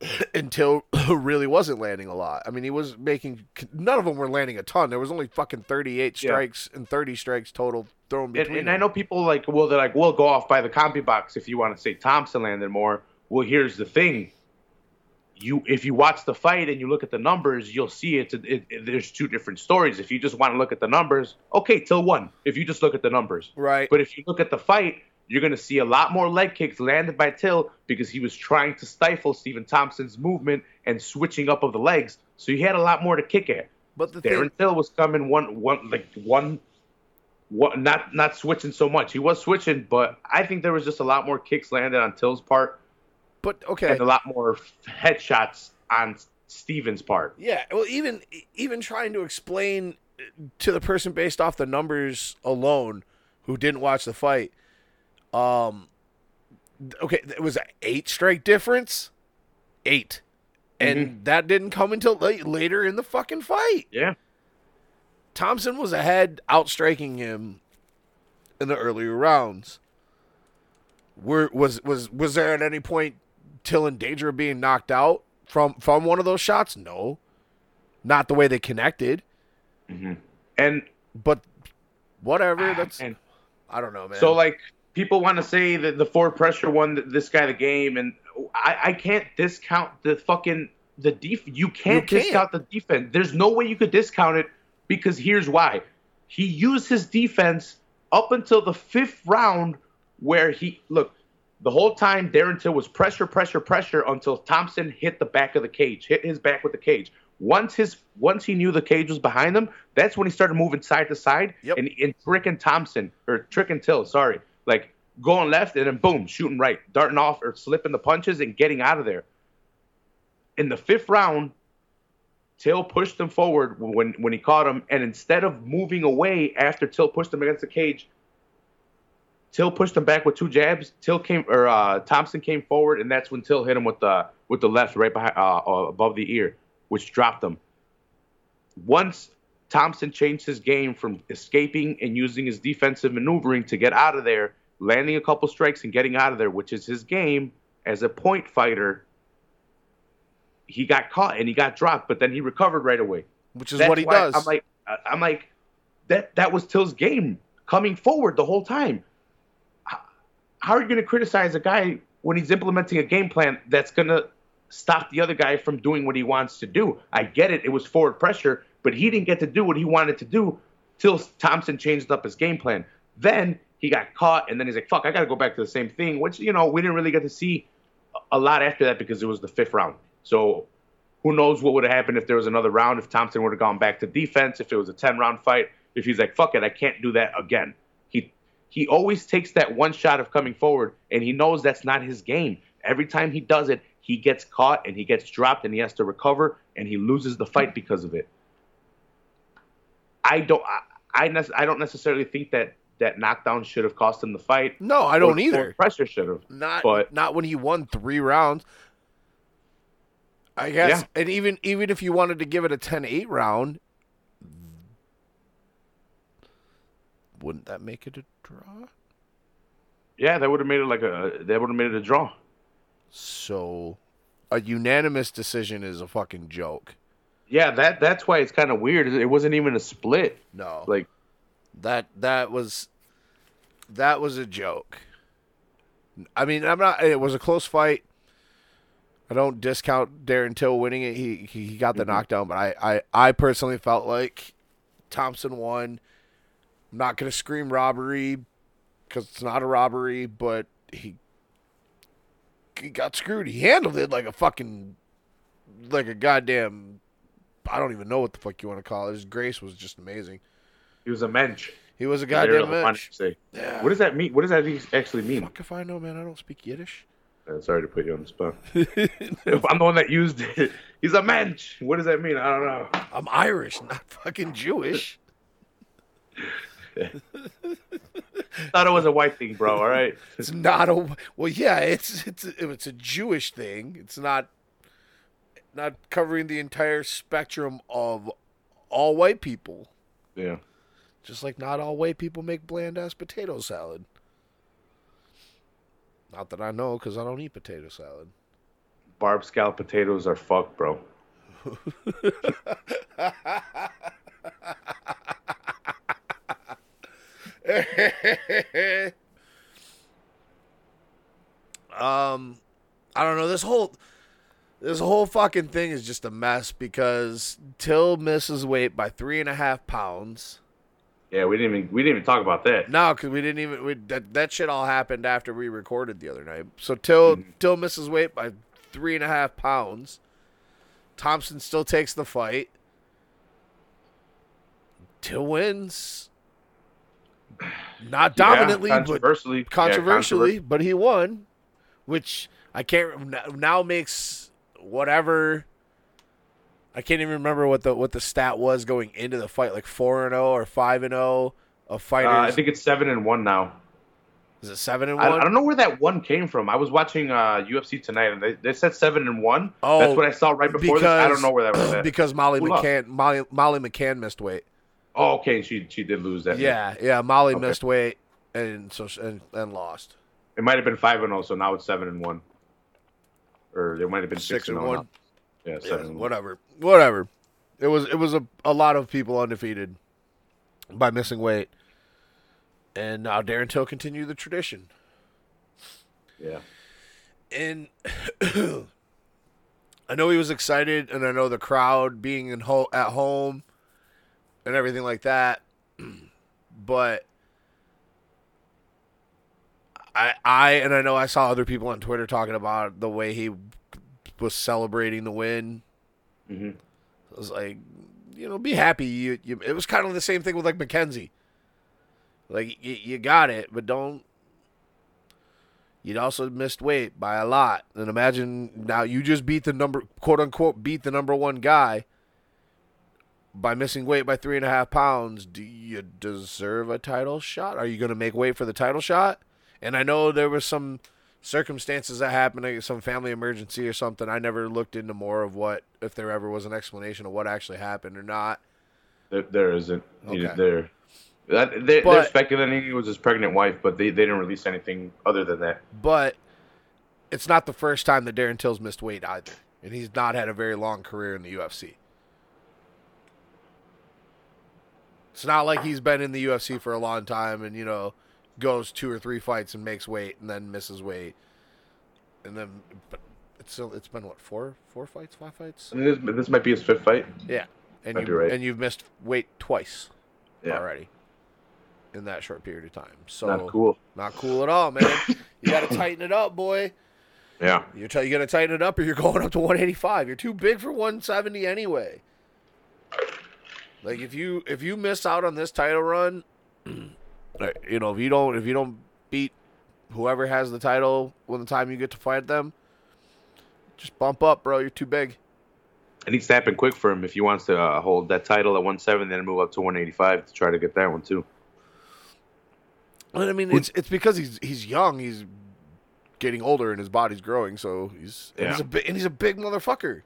*laughs* until *laughs* really wasn't landing a lot. I mean, he was making none of them were landing a ton. There was only fucking 38 Yeah. strikes and 30 strikes total thrown and, between. and I them. know people like, well, they're like, we'll go off by the CompuBox if you want to say Thompson landed more. Well, here's the thing. You, if you watch the fight and you look at the numbers, you'll see it, it, it- There's two different stories. If you just want to look at the numbers, okay, Till won. If you just look at the numbers, right. But if you look at the fight, you're going to see a lot more leg kicks landed by Till because he was trying to stifle Stephen Thompson's movement and switching up of the legs. So he had a lot more to kick at. but the Darren thing, Till was coming one one like one one not not switching so much. He was switching, but I think there was just a lot more kicks landed on Till's part but okay, and a lot more headshots on Stevens' part. Yeah, well, even even trying to explain to the person based off the numbers alone who didn't watch the fight, um, okay, it was an eight strike difference, 8 and mm-hmm. that didn't come until late, later in the fucking fight. Yeah. Thompson was ahead, outstriking him in the earlier rounds. Were was was was there at any point Till in danger of being knocked out from from one of those shots? No, not the way they connected. Mm-hmm. And But whatever. Ah, that's and I don't know, man. So like people want to say that the forward pressure won this guy the game, and I, I can't discount the fucking the def. You can't, can't. discount the defense. There's no way you could discount it because here's why. He used his defense up until the fifth round, where he look the whole time. Darren Till was pressure, pressure, pressure until Thompson hit the back of the cage, hit his back with the cage. Once his once he knew the cage was behind him, that's when he started moving side to side Yep. and, and tricking Thompson or tricking Till, sorry, like going left and then boom, shooting right, darting off or slipping the punches and getting out of there. In the fifth round, Till pushed him forward when when he caught him, and instead of moving away after Till pushed him against the cage, Till pushed him back with two jabs. Till came or uh, Thompson came forward, and that's when Till hit him with the with the left right behind uh, uh, above the ear, which dropped him. Once Thompson changed his game from escaping and using his defensive maneuvering to get out of there, landing a couple strikes and getting out of there, which is his game as a point fighter. He got caught and he got dropped, but then he recovered right away. which is That's what he does. I'm like, I'm like, that that was Till's game coming forward the whole time. How, how are you going to criticize a guy when he's implementing a game plan that's going to stop the other guy from doing what he wants to do? I get it; it was forward pressure, but he didn't get to do what he wanted to do till Thompson changed up his game plan. Then he got caught, and then he's like, "Fuck, I got to go back to the same thing," which you know we didn't really get to see a lot after that because it was the fifth round. So who knows what would have happened if there was another round, if Thompson would have gone back to defense, if it was a 10 round fight, if he's like, fuck it, I can't do that again. He he always takes that one shot of coming forward and he knows that's not his game. Every time he does it, he gets caught and he gets dropped and he has to recover and he loses the fight because of it. I don't I I, I don't necessarily think that that knockdown should have cost him the fight. no, I don't Or- or either. Pressure should have. Not But- not when he won three rounds. I guess, Yeah. and even even if you wanted to give it a 10-8 round, wouldn't that make it a draw? Yeah, that would have made it like a that would have made it a draw. So, a unanimous decision is a fucking joke. Yeah, that that's why it's kind of weird. It wasn't even a split. No, Like that that was that was a joke. I mean, I'm not. It was a close fight. I don't discount Darren Till winning it. He he, he got the mm-hmm. knockdown, but I, I I personally felt like Thompson won. I'm not gonna scream robbery. because it's not a robbery, but he he got screwed. He handled it like a fucking like a goddamn. I don't even know what the fuck you want to call it. His grace was just amazing. He was a mensch. He was a goddamn mensch. Yeah. What does that mean? What does that actually mean? Fuck if I know, man. I don't speak Yiddish. Uh, sorry to put you on the spot. *laughs* if I'm the one that used it, he's a mensch. What does that mean? I don't know. I'm Irish, not fucking Jewish. *laughs* Thought it was a white thing, bro. All right. *laughs* It's not a well, yeah. It's it's it's a Jewish thing. It's not not covering the entire spectrum of all white people. Yeah. Just like not all white people make bland ass potato salad. Not that I know, because I don't eat potato salad. Barb scallop potatoes are fucked, bro. *laughs* um, I don't know. This whole this whole fucking thing is just a mess because Till misses weight by three and a half pounds. Yeah, we didn't even we didn't even talk about that. No, because we didn't even we, that that shit all happened after we recorded the other night. So Till Mhm. Till misses weight by three and a half pounds. Thompson still takes the fight. Till wins. *sighs* Not dominantly, yeah, but controversially. yeah, controversially, but he won, which I can't now makes whatever. I can't even remember what the what the stat was going into the fight, like four and zero or five and zero of Uh, fighters. I think it's seven and one now. Is it seven and one? I don't know where that one came from. I was watching uh, UFC tonight, and they, they said seven and one. Oh, That's what I saw right before this. I don't know where that was *clears throat* at. because Molly? McCann Molly, Molly McCann missed weight. oh, okay, she she did lose that. Yeah, yeah, Molly Okay. missed weight and so and, and lost it might have been five and zero, so now it's seven and one, or it might have been six, six and one. Yeah, Yeah, whatever, whatever. It was it was a, a lot of people undefeated by missing weight, and now Darren Till continued the tradition. Yeah, And *clears throat* I know he was excited, and I know the crowd being in ho- at home and everything like that, *clears throat* but. I, I and I know I saw other people on Twitter talking about the way he was celebrating the win. hmm I was like, you know, be happy. You, you it was kind of the same thing with like Mackenzie. Like you, you got it, but don't. You'd also missed weight by a lot, and imagine now you just beat the number quote unquote beat the number one guy by missing weight by three and a half pounds. Do you deserve a title shot? Are you going to make weight for the title shot? And I know there was some circumstances that happened, like some family emergency or something. I never looked into more of what, if there ever was an explanation of what actually happened or not. there, there isn't. Okay. There, that, they, they're speculating it was his pregnant wife, but they, they didn't release anything other than that. But it's not the first time that Darren Till's missed weight either, and he's not had a very long career in the UFC. It's not like he's been in the UFC for a long time and you know goes two or three fights and makes weight and then misses weight, and then but it's still it's been what four four fights five fights this, this might be his fifth fight. yeah, and Might you right. and you've missed weight twice Yeah, already in that short period of time. So not cool. not cool at all, man. you got to *coughs* tighten it up, boy. Yeah, You're t- you got to tighten it up, or you're going up to 185. You're too big for 170 anyway. Like if you if you miss out on this title run, *clears throat* you know if you don't if you don't beat whoever has the title when the time you get to fight them, just bump up, bro. You're too big. it needs to happen quick for him if he wants to uh, hold that title at 170, then move up to 185 to try to get that one too. And I mean, it's it's because he's he's young. He's getting older and his body's growing, so he's and he's Yeah. a big and he's a big motherfucker.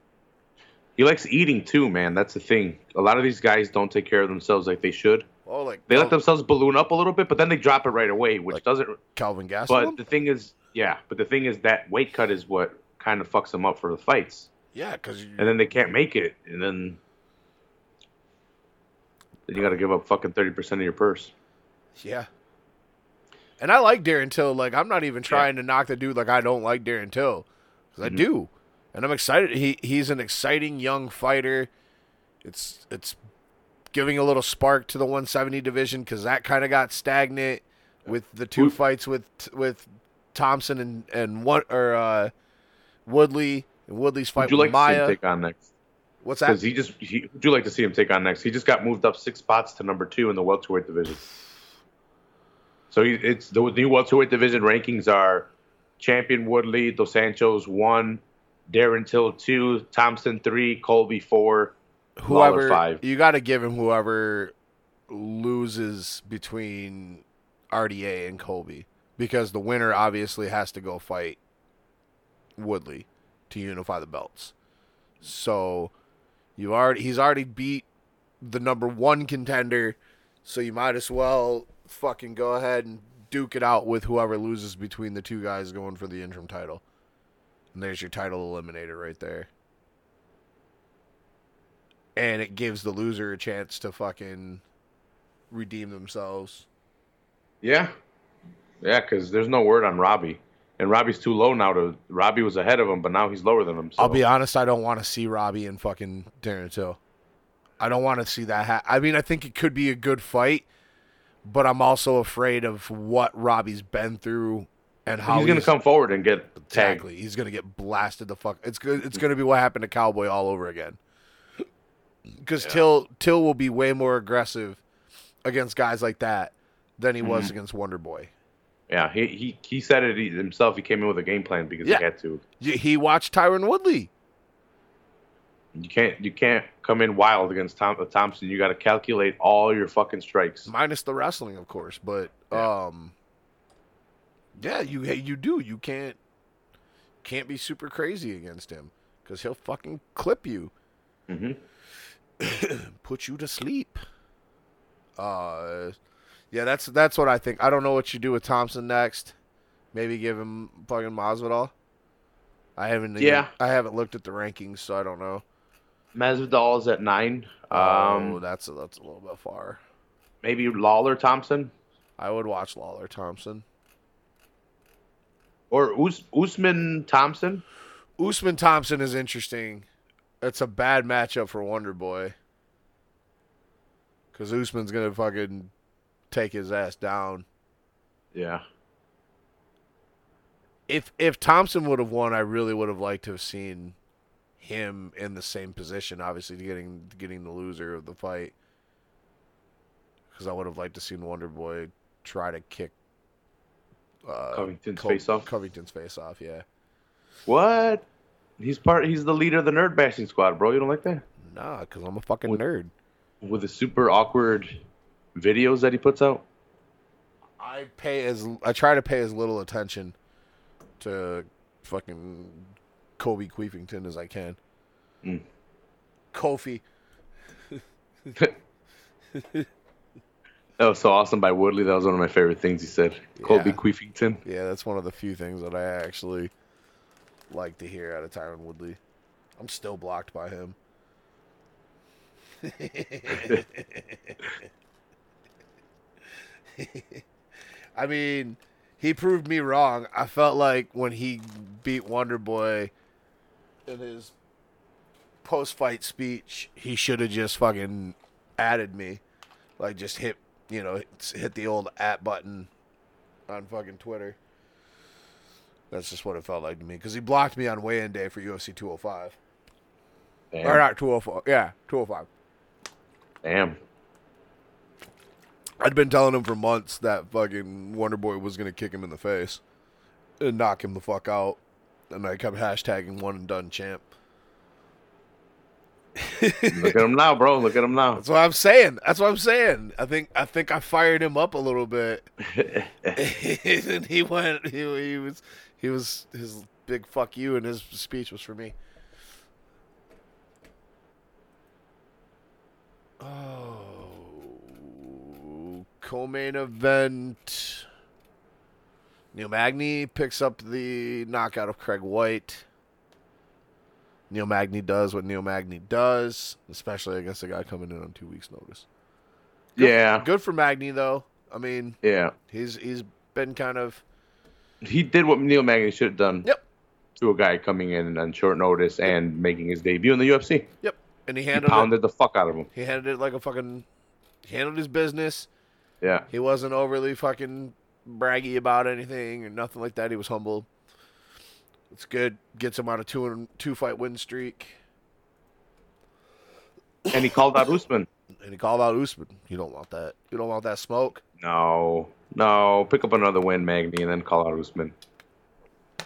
He likes eating too, man. That's the thing. A lot of these guys don't take care of themselves like they should. Oh, like They let themselves balloon up a little bit, but then they drop it right away, which Like- doesn't. Kelvin Gastelum. But the thing is, yeah. But the thing is that weight cut is what kind of fucks them up for the fights, yeah, because and then they can't make it, and then then you got to give up fucking thirty percent of your purse. Yeah. And I like Darren Till. Like I'm not even trying to knock the dude. Like I don't like Darren Till, 'Cause I Mhm. do, and I'm excited. He he's an exciting young fighter. It's it's giving a little spark to the 170 division because that kind of got stagnant with the two fights with with Thompson and and what or uh, Woodley and Woodley's fight Would you with like to see him take on next? What's that? Because he just, he, would you like to see him take on next? He just got moved up six spots to number two in the welterweight division. So he, it's the new welterweight division rankings are champion Woodley, Dos Santos one, Darren Till two, Thompson three, Colby four, whoever five. you got to give him whoever loses between RDA and Colby because the winner obviously has to go fight Woodley to unify the belts. So you already he's already beat the number 1 contender, so you might as well fucking go ahead and duke it out with whoever loses between the two guys going for the interim title. And there's your title eliminator right there and it gives the loser a chance to fucking redeem themselves. Yeah, yeah, because there's no word on Robbie, and Robbie's too low now. To Robbie was ahead of him, but now he's lower than him. So. I'll be honest, I don't want to see Robbie and fucking Darren Till. I don't want to see that. Ha- I mean, I think it could be a good fight, but I'm also afraid of what Robbie's been through and how he's gonna come forward and get tagged. Exactly, he's gonna get blasted the fuck. It's good. It's gonna be what happened to Cowboy all over again. Because Yeah. Till Till will be way more aggressive against guys like that than he was Mhm. against Wonder Boy. Yeah, he, he he said it himself. He came in with a game plan because Yeah. he had to. He watched Tyron Woodley. You can't you can't come in wild against Tom, uh, Thompson. You got to calculate all your fucking strikes. minus the wrestling, of course. But Yeah. um, yeah, you you do. You can't can't be super crazy against him because he'll fucking clip you, hmm *coughs* put you to sleep. Uh, yeah, that's that's what I think. I don't know what you do with Thompson next. Maybe give him fucking Masvidal. I haven't. even- Yeah. I haven't looked at the rankings, so I don't know. Masvidal is at nine. oh, Um, that's a, that's a little bit far. maybe Lawler Thompson I would watch Lawler Thompson. or Us- Usman Thompson. Usman Thompson is interesting. It's a bad matchup for Wonder Boy. Because Usman's going to fucking take his ass down. Yeah, If if Thompson would have won, I really would have liked to have seen him in the same position, obviously getting getting the loser of the fight. Because I would have liked to seen Wonder Boy try to kick uh, Covington's Co- face off. Covington's face off, yeah. What? He's part. He's the leader of the nerd bashing squad, bro. You don't like that? Nah, because I'm a fucking What- nerd. With the super awkward videos that he puts out. I pay as I try to pay as little attention to fucking Kobe Queefington as I can. Mm. Kofi. *laughs* That was so awesome by Woodley. That was one of my favorite things he said. Yeah. Queefington. Yeah, that's one of the few things that I actually like to hear out of Tyron Woodley. I'm still blocked by him. *laughs* I mean, he proved me wrong. I felt like when he beat Wonder Boy in his post fight speech, he should have just fucking added me. Like, just hit, you know, hit the old at button on fucking Twitter. That's just what it felt like to me. Because he blocked me on weigh in day for UFC 205. Damn. Or not 205. Yeah, 205. Damn. I'd been telling him for months that fucking Wonder Boy was gonna kick him in the face and knock him the fuck out, and I kept hashtagging one and done champ. Look at him now, bro. Look at him now. That's what I'm saying. That's what I'm saying. I think I think I fired him up a little bit, *laughs* *laughs* and he went. He, he was he was his big fuck you, and his speech was for me. Oh, co-main event. Neil Magny picks up the knockout of Craig White. Neil Magny does what Neil Magny does, especially against a guy coming in on two weeks' notice. yeah. Good for Magny though. I mean, Yeah. he's he's been kind of He did what Neil Magny should have done Yep. to a guy coming in on short notice and making his debut in the UFC. yep, and he He handled it. pounded the fuck out of him. He handled it like a fucking. He handled his business. Yeah. He wasn't overly fucking braggy about anything or nothing like that. He was humble. It's good. Gets him on a two and two fight win streak. And he called out Usman. And he called out Usman. You don't want that. You don't want that smoke. No, no. Pick up another win, Magny, and then call out Usman.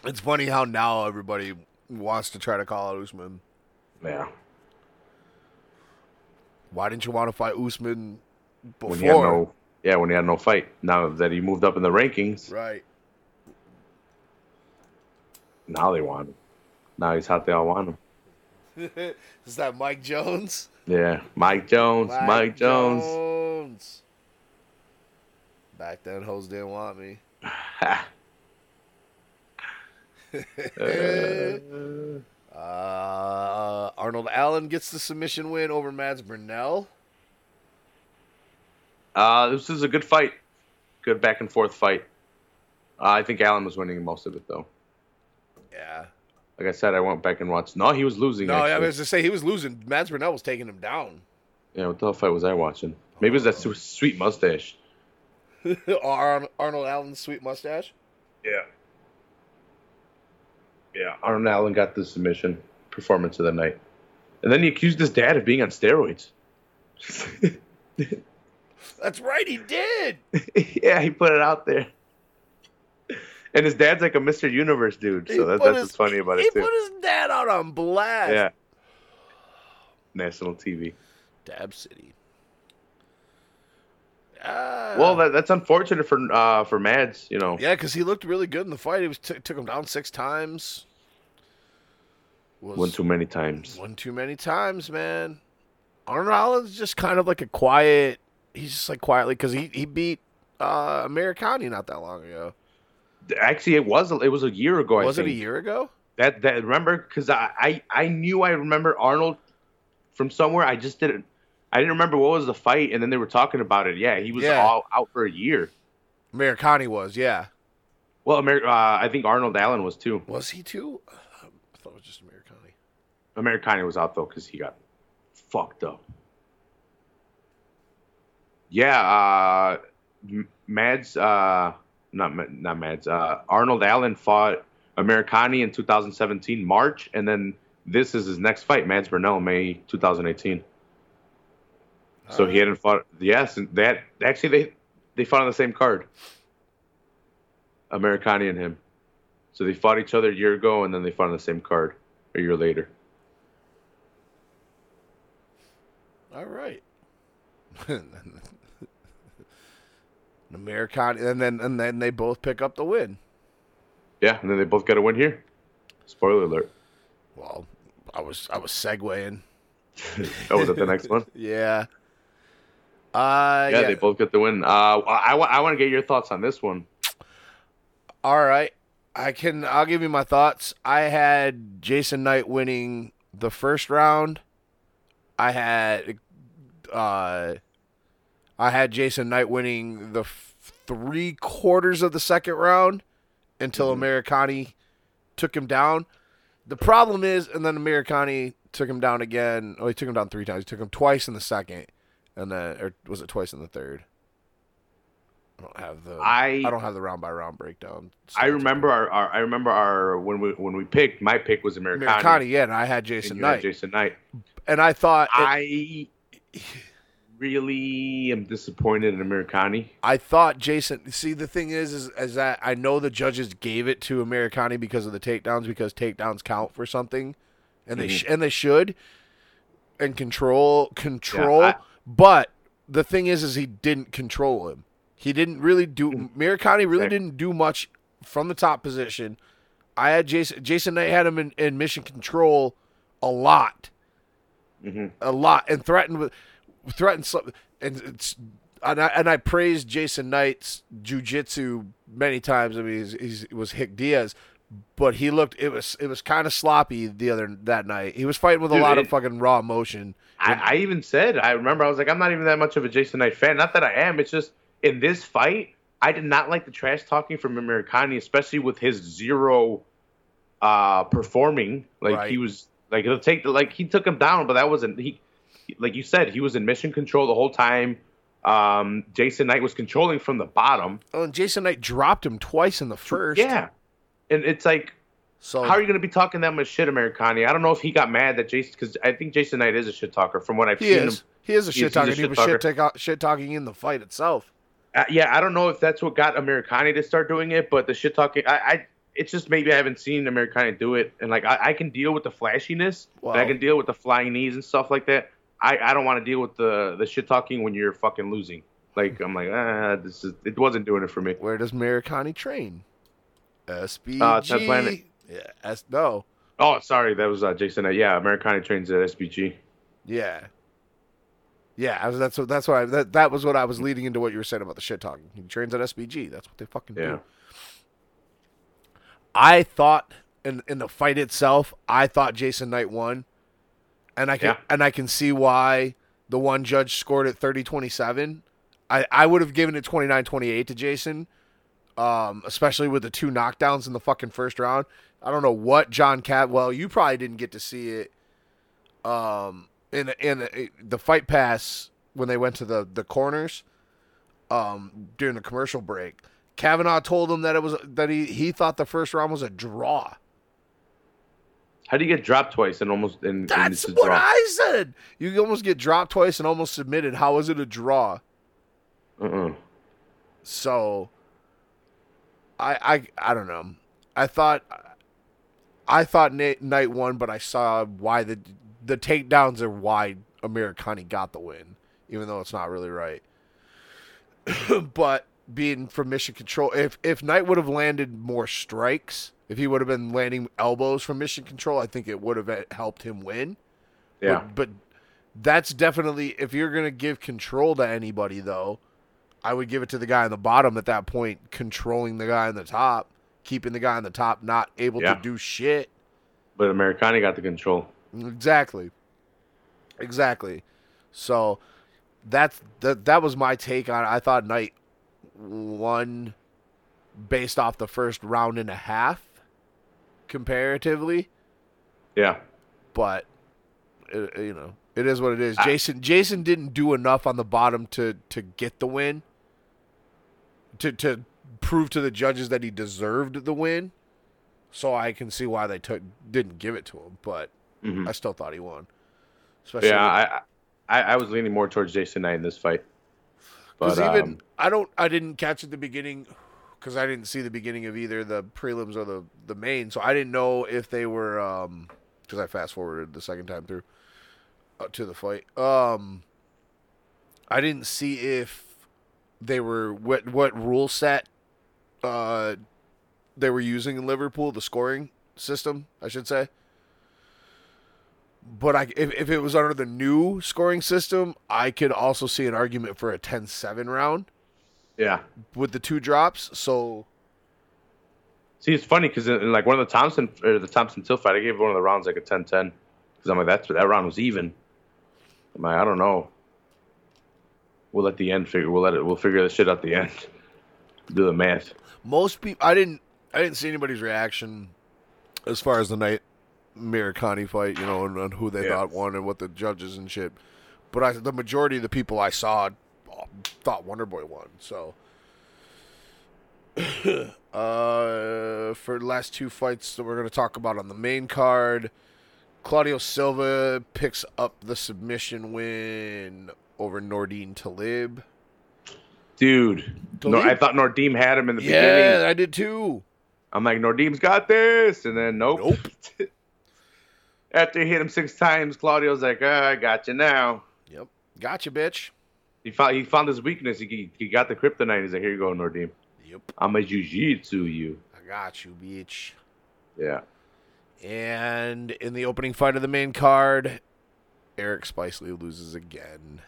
It's funny how now everybody wants to try to call out Usman. Yeah. Why didn't you want to fight Usman before? When he had no, yeah, when he had no fight. Now that he moved up in the rankings, Right. now they want him. Now he's hot. They all want him. *laughs* Is that Mike Jones? Yeah, Mike Jones. Mike, Jones. Jones. Back then, hoes didn't want me. *laughs* Uh, Arnold Allen gets the submission win over Mads Burnell. Uh, this is a good fight. Good back and forth fight. Uh, I think Allen was winning most of it though. Yeah. Like I said, I went back and watched. No, he was losing. No, I actually. was to say he was losing. Mads Burnell was taking him down. Yeah, what the hell fight was I watching? Maybe it was that sweet mustache. *laughs* Ar- Arnold Allen's sweet mustache. Yeah. Yeah. Arnold Allen got the submission performance of the night. And then he accused his dad of being on steroids. *laughs* That's right, he did. *laughs* yeah, he put it out there. And his dad's like a Mr. Universe dude, so He that, that's his- what's funny about he it too. put his dad out on blast. yeah. National TV. Dab City. Ah. Well, that, that's unfortunate for uh, for Mads, you know. yeah, because he looked really good in the fight. He was t- took him down six times. Was One too many times. one too many times, man. Arnold Allen's just kind of like a quiet. He's just like quietly because he he beat uh Amirkhani not that long ago. Actually, it was it was a year ago. Was it a year ago? That that remember because I, I I knew I remember Arnold from somewhere. I just didn't. I didn't remember what was the fight, and then they were talking about it. Yeah, he was Yeah. all out for a year. Amirkhani was, yeah. Well, Amer- uh, I think Arnold Allen was too. Was he too? I thought it was just Amirkhani. Amirkhani was out though because he got fucked up. Yeah, uh, M- Mads, uh, not not Mads. Uh, Arnold Allen fought Amirkhani in 2017 March, and then this is his next fight, Mads Burnell, May 2018. So he hadn't fought. Yes, and that actually they they fought on the same card. Amirkhani and him. So they fought each other a year ago, and then they fought on the same card a year later. All right. *laughs* Amirkhani, and then and then they both pick up the win. Yeah, and then they both got a win here. Spoiler alert. Well, I was I was segueing. *laughs* Oh, was that the next one? *laughs* Yeah. Uh, Yeah, yeah. they both get the win. Uh, I, wa- I want to get your thoughts on this one. All right. I can. I'll give you my thoughts. I had Jason Knight winning the first round. I had, uh, I had Jason Knight winning the f- three quarters of the second round until mm-hmm. Amirkhani took him down. The problem is, and then Amirkhani took him down again. Oh, he took him down three times. He took him twice in the second, and then, or was it twice in the third? I don't have the. I I don't have the round by round breakdown. I remember our, our I remember our when we when we picked my pick was Amirkhani. Amirkhani, yeah, and I had Jason you had Knight, Jason Knight. and I thought it- I really am disappointed in Amirkhani. I thought Jason. See, the thing is, is, is that I know the judges gave it to Amirkhani because of the takedowns, because takedowns count for something, and they sh- and they should, and control control. I- but the thing is, is he didn't control him. He didn't really do. Amirkhani really Okay. didn't do much from the top position. I had Jason. Jason Knight had him in, in mission control a lot. Mhm. a lot and threatened with threatened some and it's and I, and I praised Jason Knight's jujitsu many times. I mean, he's, he's, it was Hick Diaz, but he looked it was it was kind of sloppy the other that night. He was fighting with a Dude, lot of fucking raw emotion. I, I even said I remember I was like I'm not even that much of a Jason Knight fan. Not that I am. It's just in this fight I did not like the trash talking from Amirkhani, especially with his zero uh performing. Like Right. he was like he'll take the like he took him down, but that wasn't he. Like you said, he was in mission control the whole time. Um, Jason Knight was controlling from the bottom. Oh, and Jason Knight dropped him twice in the first. Yeah, and it's like, So how are you going to be talking that much shit, Amirkhani? I don't know if he got mad that Jason, because I think Jason Knight is a shit talker from what I've he seen is. him. He is a shit talker. He was shit, talking in the fight itself. Uh, yeah, I don't know if that's what got Amirkhani to start doing it, but the shit talking, I, I it's just maybe I haven't seen Amirkhani do it, and like I, I can deal with the flashiness, but I can deal with the flying knees and stuff like that. I, I don't want to deal with the the shit talking when you're fucking losing. Like I'm like, ah, this is it wasn't doing it for me. Where does Miracani train? SBG. Uh, Ted Planet. Yeah. S- no. Oh, sorry, that was uh, Jason. Uh, yeah, Amirkhani trains at SBG. Yeah. Yeah, I was, that's what that's what I, that that was what I was leading into what you were saying about the shit talking. He trains at SBG. That's what they fucking Yeah. do. I thought in in the fight itself, I thought Jason Knight won. And I can Yeah. and I can see why the one judge scored it 30-27. I, I would have given it 29-28 to Jason. Um, especially with the two knockdowns in the fucking first round. I don't know what John Cat. Well, you probably didn't get to see it. Um, in in the fight pass when they went to the the corners. Um, during the commercial break, Kavanagh told him that it was that he he thought the first round was a draw. How do you get dropped twice and almost and, and That's it's a what draw? I said. You almost get dropped twice and almost submitted. How is it a draw? Uh-uh. So I I I don't know. I thought I thought Knight won, but I saw why the the takedowns are why Amirkhani got the win, even though it's not really right. *clears throat* but being from mission control, if if Knight would have landed more strikes, if he would have been landing elbows from mission control, I think it would have helped him win. Yeah. But, but that's definitely if you're gonna give control to anybody though, I would give it to the guy on the bottom at that point, controlling the guy on the top, keeping the guy on the top not able Yeah. to do shit. But Amirkhani got the control. Exactly. Exactly. So that's that that was my take on it. I thought Knight won based off the first round and a half comparatively. Yeah. but uh, you know it is what it is. I- Jason Jason didn't do enough on the bottom to to get the win. To to prove to the judges that he deserved the win. So I can see why they took didn't give it to him, but Mhm. I still thought he won. Especially Yeah, I, I I was leaning more towards Jason Knight in this fight. But because even um, I don't I didn't catch at the beginning because I didn't see the beginning of either the prelims or the the main, so I didn't know if they were um because I fast forwarded the second time through uh, to the fight. Um, I didn't see if they were what what rule set uh they were using in Liverpool the scoring system I should say. But I, if, if it was under the new scoring system, I could also see an argument for a 10-7 round yeah. with the two drops. So See, it's funny because in, in, like one of the Thompson or the Thompson Till fight, I gave one of the rounds like a 10-10 because I'm like that's that round was even. I'm like I don't know. We'll let the end figure. We'll let it. We'll figure this shit out the end. *laughs* Do the math. most people, I didn't, I didn't see anybody's reaction as far as the Knight Miracani fight, you know, and, and who they Yeah. thought won and what the judges and shit. But I, the majority of the people I saw uh, thought Wonder Boy won. So, *coughs* uh, for the last two fights that we're going to talk about on the main card, Claudio Silva picks up the submission win over Nordine Taleb. Dude, no, I thought Nordeem had him in the Yeah, beginning. Yeah, I did too. I'm like, Nordeem's got this, and then nope. Nope. *laughs* After he hit him six times, Claudio's like, ah, I got you now. Yep. Gotcha, bitch. He found he found his weakness. He, he got the kryptonite. He's like, here you go, Nordeem. Yep. I'm a jiu-jitsu you. I got you, bitch. Yeah. And in the opening fight of the main card, Eric Spicely loses again.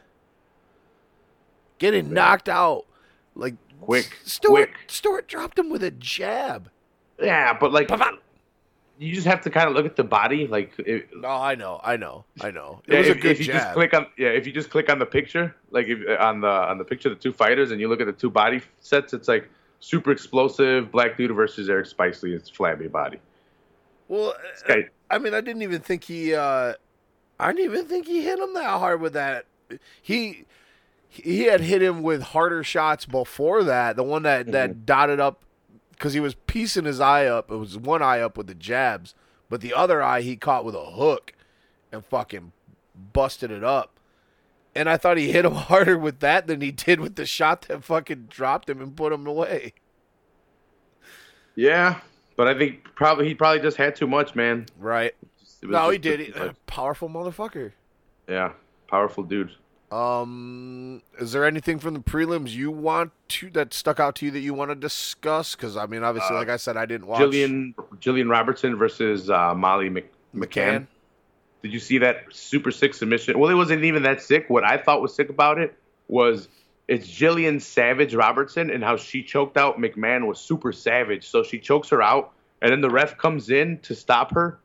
Getting knocked out. Like Quick, Stewart quick. Stewart dropped him with a jab. Yeah, but like. You just have to kind of look at the body. Like, it, No, I know, I know, I know. It yeah, was if, a good if you just click on yeah, if you just click on the picture, like if, uh, on the on the picture of the two fighters, and you look at the two body sets, it's like super explosive black dude versus Eric Spicely. It's flabby body. well, uh, guy, I mean, I didn't even think he. uh I didn't even think he hit him that hard with that. He he had hit him with harder shots before that. The one that that mm-hmm. dotted up because he was piecing his eye up. It was one eye up with the jabs, but the other eye he caught with a hook and fucking busted it up. And I thought he hit him *laughs* harder with that than he did with the shot that fucking dropped him and put him away. Yeah, but I think probably he probably just had too much, man. Right. No, he did. Powerful motherfucker. Yeah, powerful dude. Um, is there anything from the prelims you want to that stuck out to you that you want to discuss? Because I mean, obviously, Uh, like I said, I didn't watch Gillian Gillian Robertson versus uh, Molly Mc, McCann. McCann. Did you see that super sick submission? Well, it wasn't even that sick. What I thought was sick about it was it's Gillian Savage Robertson and how she choked out McMahon was super savage. So she chokes her out, and then the ref comes in to stop her,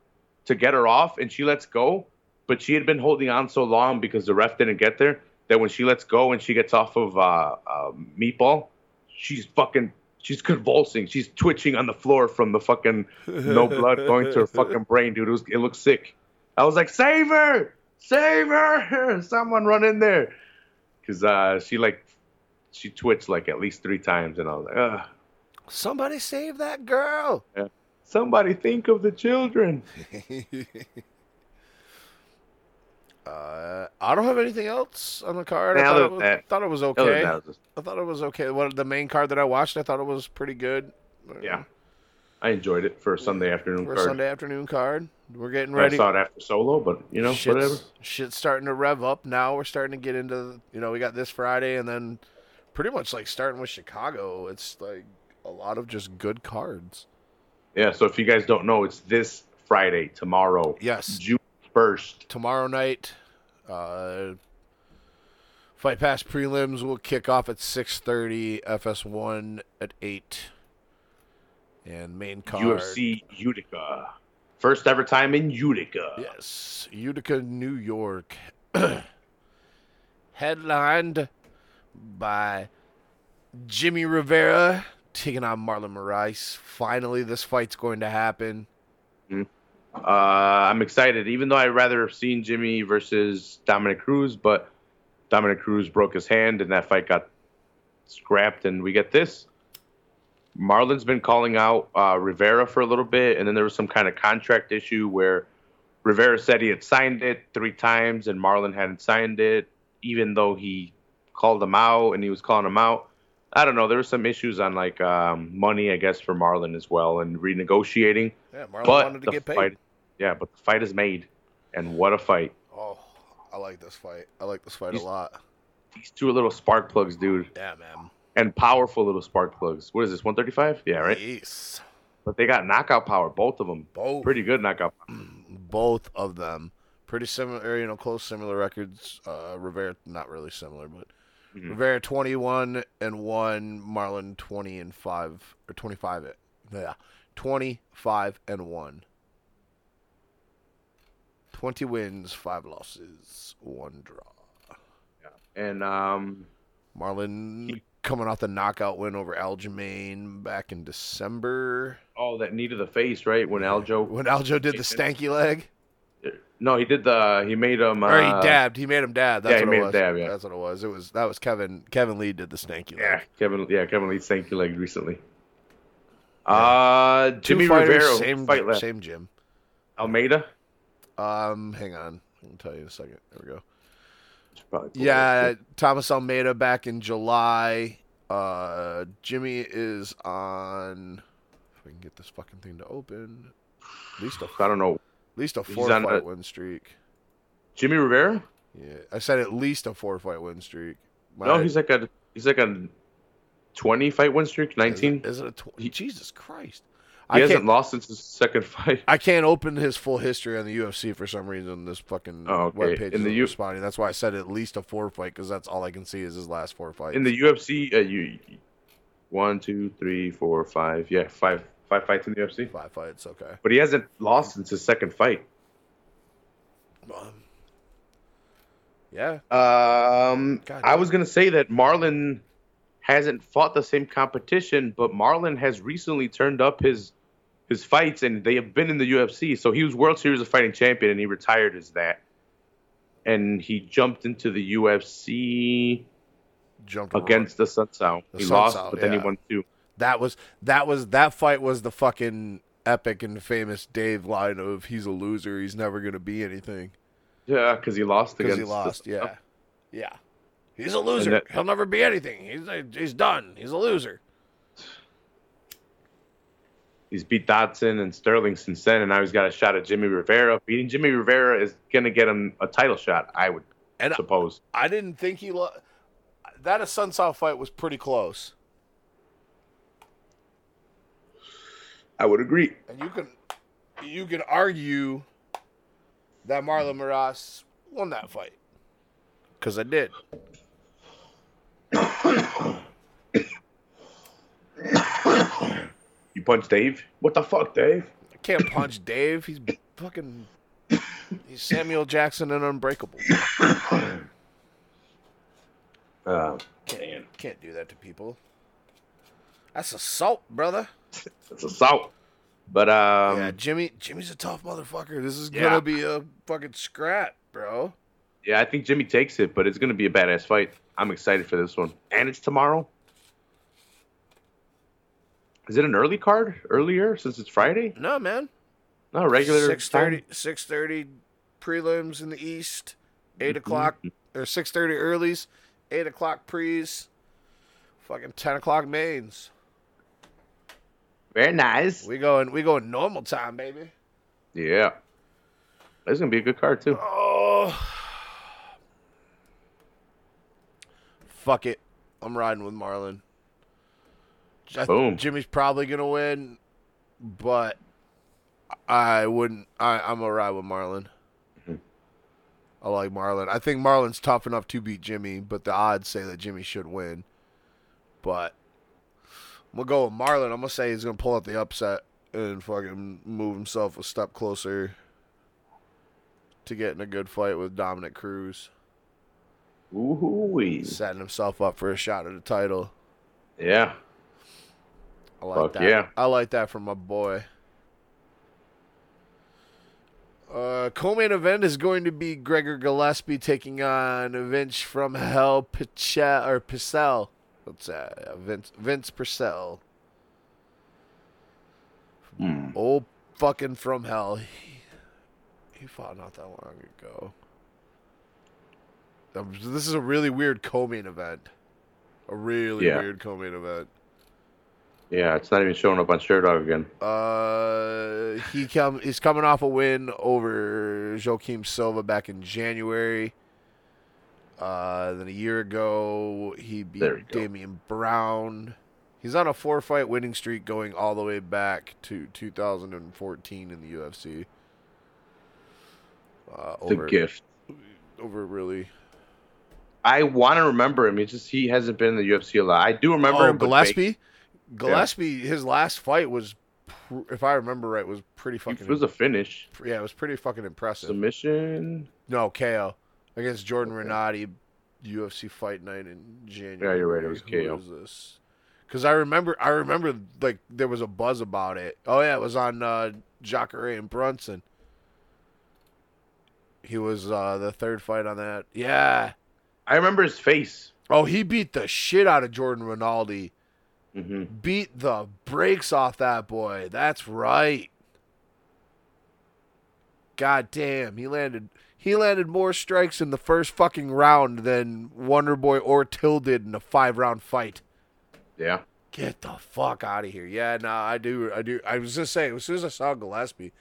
to get her off, and she lets go. But she had been holding on so long because the ref didn't get there that when she lets go and she gets off of uh, uh, Meatball, she's fucking. She's convulsing. She's twitching on the floor from the fucking no blood going to her fucking *laughs* brain, dude. It, was, it looks sick. I was like, save her, save her, *laughs* someone run in there, because uh, she like she twitched like at least three times, and I was like, Ugh, Somebody save that girl. somebody think of the children. *laughs* uh, I don't have anything else on the card. I thought, it was, that- thought it was okay. was I thought it was okay. What the main card that I watched, I thought it was pretty good. yeah, I enjoyed it for a Sunday afternoon For a card. Sunday afternoon card, we're getting I ready. saw it after solo, but you know, shit's, whatever. shit's starting to rev up now. We're starting to get into you know we got this Friday and then pretty much like starting with Chicago. It's like a lot of just good cards. Yeah. So if you guys don't know, it's this Friday, tomorrow, Yes, June first. tomorrow night. Uh, Fight Pass prelims will kick off at six thirty. FS1 at eight. And main card. UFC Utica, first ever time in Utica. Yes, Utica, New York. *clears throat* Headlined by Jimmy Rivera taking on Marlon Moraes. Finally, this fight's going to happen. Uh, I'm excited, even though I'd rather have seen Jimmy versus Dominick Cruz, but Dominick Cruz broke his hand and that fight got scrapped, and we get this. Marlon's been calling out uh, Rivera for a little bit, and then there was some kind of contract issue where Rivera said he had signed it three times and Marlon hadn't signed it, even though he called him out and he was calling him out. I don't know. There were some issues on like um, money, I guess, for Marlon as well, and renegotiating Yeah, Marlon but wanted to get paid. fight, yeah, but the fight is made, and what a fight! Oh, I like this fight. I like this fight a lot. These two little spark plugs, dude, Yeah, man. and powerful little spark plugs. What is this? 135? Yeah, right. Yes. But they got knockout power, both of them. Both. Pretty good knockout. Power. *clears throat* Both of them. Pretty similar, you know, close similar records. Uh, Rivera, not really similar, but Mhm. Rivera 21 and 1, Marlon 20 and 5, or 25, yeah, 25 and 1. 20 wins, 5 losses, 1 draw. And um, Marlon coming off the knockout win over Aljamain back in December. oh, that knee to the face, right? When Aljo, When Aljo did the stanky leg. no, he did the, he made him. Uh, Or he dabbed. He made him dab. That's yeah, he what made it him was. dab, yeah. That's what it was. It was that was Kevin. Kevin Lee did the stanky leg. Yeah, Kevin. Yeah, Kevin Lee stanky leg recently. Uh, Two Jimmy fighters, Rivera same fight left. same gym. Almeida. Um, hang on. I can tell you in a second. There we go. Should probably pull Yeah. Thomas Almeida back in July. Uh, Jimmy is on. If I can get this fucking thing to open, at least a I don't know. at least a four fight a- win streak. Jimmy Rivera. Yeah, I said at least a four fight win streak. No, he's like a he's like a twenty fight win streak, is nineteen. it, is it a tw- He- Jesus Christ? He I hasn't lost since his second *laughs* fight. I can't open his full history on the UFC for some reason. This fucking Oh, okay. webpage In the U- responding. That's why I said at least a four fight because that's all I can see is his last four fights. In the UFC, uh, you one, two, three, four, five. Yeah, five five fights in the UFC. five fights, okay. But he hasn't lost since his second fight. Um, yeah, Um, God I was gonna say that Marlon hasn't fought the same competition, but Marlon has recently turned up his his fights, and they have been in the UFC. So he was World Series of Fighting champion, and he retired as that. And he jumped into the UFC jumped right- against the Sun Tzu. He Sun lost, Tzu, but then he won two. That was that was that fight was the fucking epic and famous Dave line of he's a loser, he's never gonna be anything Yeah, because he lost because against he lost. The, Yeah, yeah. He's a loser. that- He'll never be anything. He's he's done. He's a loser. He's beat Dodson and Sterling since then, and now he's got a shot at Jimmy Rivera. Beating Jimmy Rivera is gonna get him a title shot, I would And I- suppose. I didn't think he lo- that Assunção fight was pretty close. I would agree. And you can you can argue that Marlon Moraes won that fight. Cause I did. *coughs* You punch Dave? What the fuck, Dave? I can't punch Dave. He's fucking he's Samuel Jackson and unbreakable. *coughs* Uh, Can't, can't do that to people. That's assault, brother. it's assault. But um, yeah, Jimmy Jimmy's a tough motherfucker. This is Yeah. gonna be a fucking scrap, bro. yeah, I think Jimmy takes it, but it's gonna be a badass fight. I'm excited for this one, and it's tomorrow. Is it an early card? Earlier since it's Friday? No, man. No, regular. 6.30, time? 6.30 prelims in the East, 8 Mm-hmm. o'clock, or 6.30 earlies, 8 o'clock pre's, fucking 10 o'clock mains. Very nice. We going, we going normal time, baby. Yeah, that's gonna be a good card too. Oh. Fuck it. I'm riding with Marlon. I- Boom. Jimmy's probably going to win, but I wouldn't. I, I'm to ride with Marlon. Mhm. I like Marlon. I think Marlon's tough enough to beat Jimmy, but the odds say that Jimmy should win. But I'm going to go with Marlon. I'm going to say he's going to pull out the upset and fucking move himself a step closer to getting a good fight with Dominick Cruz, Ooh, setting himself up for a shot at the title. yeah. I like Fuck that. yeah. I like that from my boy. Uh, co-main event is going to be Gregor Gillespie taking on Vince from Hell Pichel or Purcell. What's that? Vince Vince Purcell. Hmm. Old fucking from Hell. He, he fought not that long ago. This is a really weird co-main event. A really Yeah. weird co-main event. Yeah, it's not even showing up on Sherdog again. Uh, he come he's coming off a win over Joaquim Silva back in January. Uh, then a year ago he beat go. Damien Brown. He's on a four fight winning streak going all the way back to 2014 in the UFC. Uh, The over gift. over really. I want to remember him. It's just he hasn't been in the UFC a lot. I do remember Oh, him. but Gillespie. Gillespie, his last fight was, if I remember right, was pretty fucking. It was a finish yeah, it was pretty fucking impressive. submission. No, KO against Jordan Rinaldi, UFC Fight Night in January. Yeah, you're right, it was Who KO. was this? Because I remember, I remember like there was a buzz about it. Oh yeah, it was on uh, Jacare and Brunson. He was uh, the third fight on that. Yeah. I remember his face. Oh, he beat the shit out of Jordan Rinaldi. Hmm Beat the brakes off that boy. That's right. God damn, he landed he landed more strikes in the first fucking round than Wonderboy or Till did in a five round fight. Yeah. Get the fuck out of here. Yeah, no, I do I do I was just saying as soon as I saw Gillespie,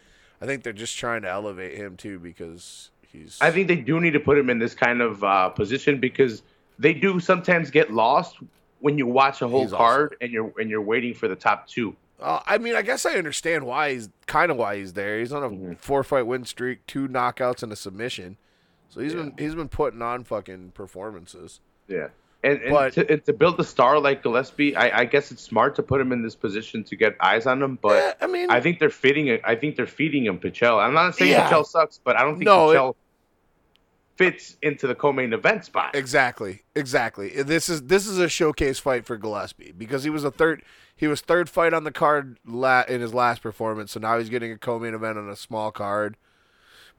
I think they're just trying to elevate him too because he's I think they do need to put him in this kind of uh, position because they do sometimes get lost when you watch a whole He's card and you're and you're waiting for the top two. Uh, I mean, I guess I understand why he's kind of why he's there. He's on a Mhm. four fight win streak, two knockouts and a submission. So he's Yeah. been he's been putting on fucking performances. Yeah. And, and, But- to, to build a star like Gillespie, I, I guess it's smart to put him in this position to get eyes on him. But Eh, I mean, I think they're feeding. I think they're feeding him Pichel. I'm not saying Yeah. Pichel sucks, but I don't think No, it- Pichel fits into the co-main event spot. exactly, exactly. This is this is a showcase fight for Gillespie because he was a third he was third fight on the card la- in his last performance. So now he's getting a co-main event on a small card.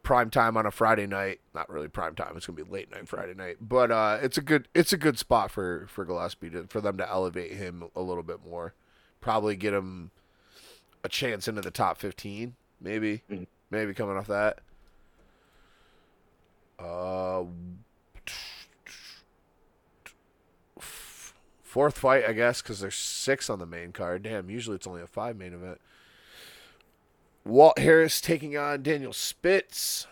prime time on a Friday night. Not really prime time. It's gonna be late night Friday night, but uh, it's a good it's a good spot for for Gillespie to, for them to elevate him a little bit more. Probably get him a chance into the top fifteen, maybe, Mhm. maybe coming off that. Uh, fourth fight, I guess, because there's six on the main card. Damn, usually it's only a five main event. Walt Harris taking on Daniel Spitz,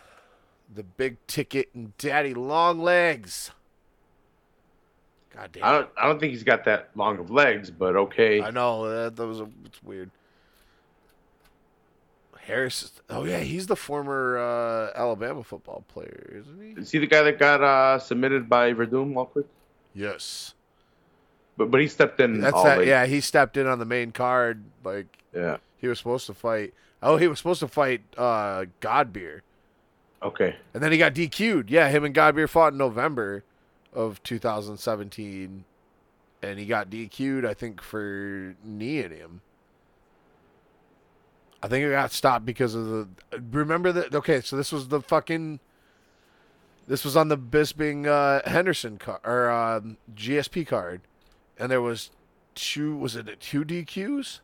the big ticket and Daddy Long Legs. God damn. I don't. I don't think he's got that long of legs, but okay. I know that, that was a, it's weird. Harris. Oh yeah, he's the former uh, Alabama football player, isn't he? Is he the guy that got uh, submitted by Werdum real quick? Yes. But but he stepped in. That's all that. late. Yeah, he stepped in on the main card. Like Yeah. he was supposed to fight. Oh, he was supposed to fight uh, Godbeer, Okay. and then he got DQ'd. Yeah, him and Godbeer fought in November of 2017, and he got DQ'd. I think for kneeing him. I think it got stopped because of the. Remember that? Okay, so this was the fucking. This was on the Bisping uh, Henderson card or um, GSP card, and there was two. Was it two DQs?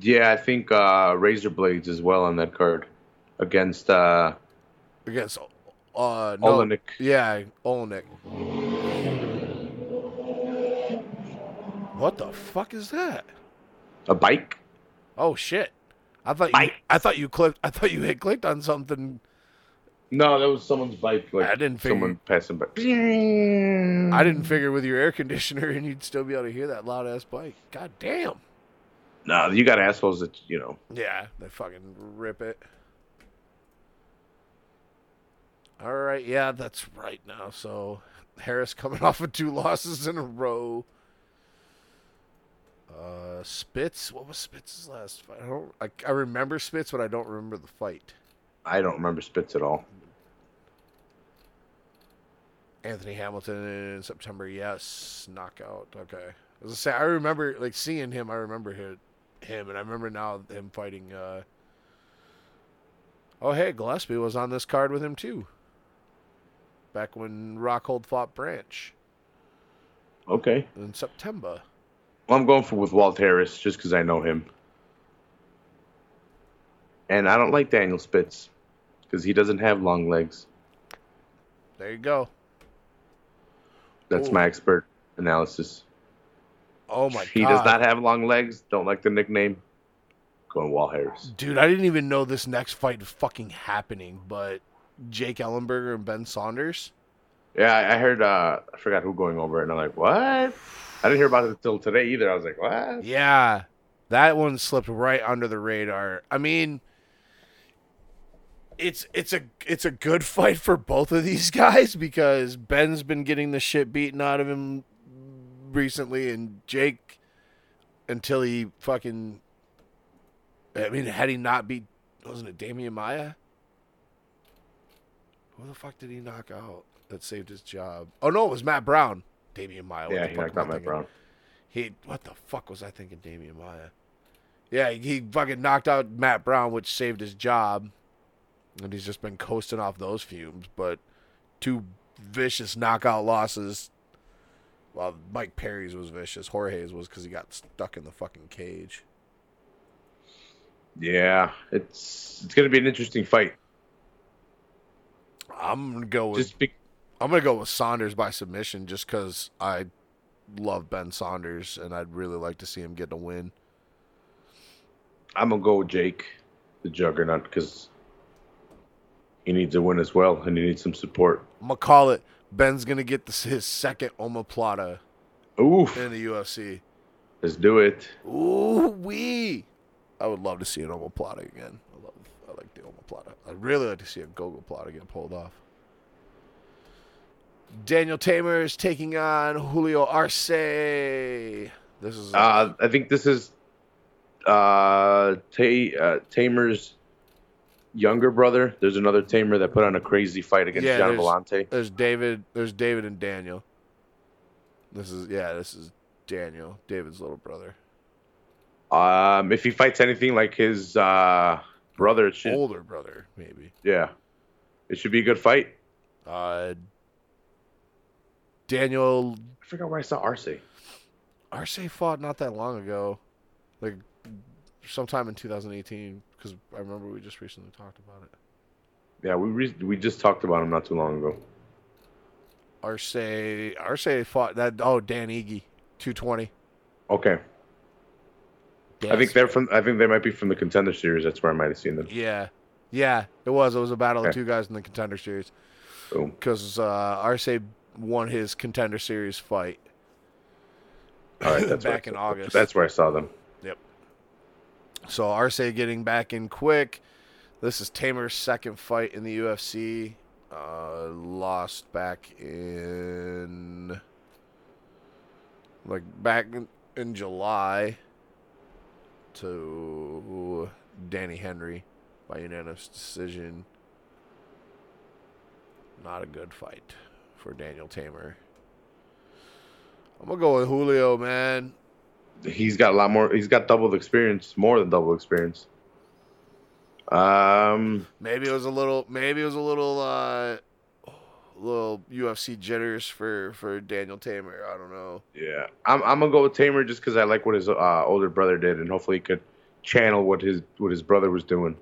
Yeah, I think uh, Razor Blades as well on that card against uh, against uh no, Oleinik. Yeah, Oleinik. What the fuck is that? A bike. Oh shit! I thought you, I thought you clicked. I thought you had clicked on something. No, that was someone's bike. Like I didn't figure- someone passing by. I didn't figure with your air conditioner *laughs* and you'd still be able to hear that loud ass bike. God damn. No, you got assholes that you know. Yeah, they fucking rip it. All right, yeah, that's right now. So Harris coming *laughs* off of two losses in a row. Uh, Spitz, what was Spitz's last fight? I don't. I, I remember Spitz, but I don't remember the fight. I don't remember Spitz at all. Anthony Hamilton in September, yes, knockout. Okay, as I say, I remember like seeing him. I remember him, him, and I remember now him fighting. uh Oh, hey, Gillespie was on this card with him too. Back when Rockhold fought Branch Okay. in September. Well, I'm going for with Walt Harris just because I know him. And I don't like Daniel Spitz because he doesn't have long legs. There you go. That's Ooh. my expert analysis. Oh my he god, He does not have long legs. Don't like the nickname. Going Walt Harris. dude! I didn't even know this next fight was fucking happening. But Jake Ellenberger and Ben Saunders. Yeah, I I heard. uh I forgot who going over it, and I'm like, what? I didn't hear about it until today either. I was like, what? Yeah, that one slipped right under the radar. I mean, it's it's a it's a good *laughs* fight for both of these guys because Ben's been getting the shit beaten out of him recently, and Jake until he fucking. I mean, had he not beat, wasn't it Demian Maia? Who the fuck did he knock out that saved his job? Oh no, it was Matt Brown. Demian Maia. Yeah, the he knocked out Matt? Brown. He what the fuck was I thinking, Demian Maia? Yeah, he, he fucking knocked out Matt Brown, which saved his job, and he's just been coasting off those fumes. But two vicious knockout losses. Well, Mike Perry's was vicious. Jorge's was because he got stuck in the fucking cage. Yeah, it's it's gonna be an interesting fight. I'm gonna go with Just be, I'm gonna go with Saunders by submission, just because I love Ben Saunders and I'd really like to see him get a win. I'm gonna go with Jake, the Juggernaut, because he needs a win as well, and he needs some support. I'm gonna call it. Ben's gonna get this, his second omoplata Oof, in the UFC. let's do it. Ooh wee! I would love to see an omoplata again. I love, I like the omoplata. I'd really like to see a gogo plata get pulled off. Daniel Teymur is taking on Julio Arce. This is Uh, I think this is uh, Ta- uh, Teymur's younger brother. There's another Teymur that put on a crazy fight against Yeah, John there's- Volante. there's David. There's David and Daniel. This is yeah. This is Daniel, David's little brother. Um, if he fights anything like his uh, brother. It should, older brother, maybe. yeah, it should be a good fight. Uh, Daniel I forgot where I saw Arce. Arce fought not that long ago, like sometime in 2018. Because I remember we just recently talked about it. Yeah, we re- we just talked about him not too long ago. Arce Arce fought that. Oh, Dan Ige, 220. Okay, I think they're from. I think they might be from the contender series. That's where I might have seen them. Yeah, yeah. It was. It was a battle of two guys in the contender series. Because uh, Arce won his contender series fight. All right, *coughs* that's back in August. That's where I saw them. Yep. So Arce getting back in quick. This is Teymur's second fight in the UFC. Uh, lost back in like back in, in July to Danny Henry by unanimous decision. Not a good fight for Daniel Teymur. I'm gonna go with Julio, man. He's got a lot more. He's got double the experience, more than double experience. Um, Maybe it was a little. Maybe it was a little. uh Little UFC jitters for for Daniel Teymur. I don't know. yeah, I'm I'm gonna go with Teymur just because I like what his uh, older brother did, and hopefully he could channel what his what his brother was doing.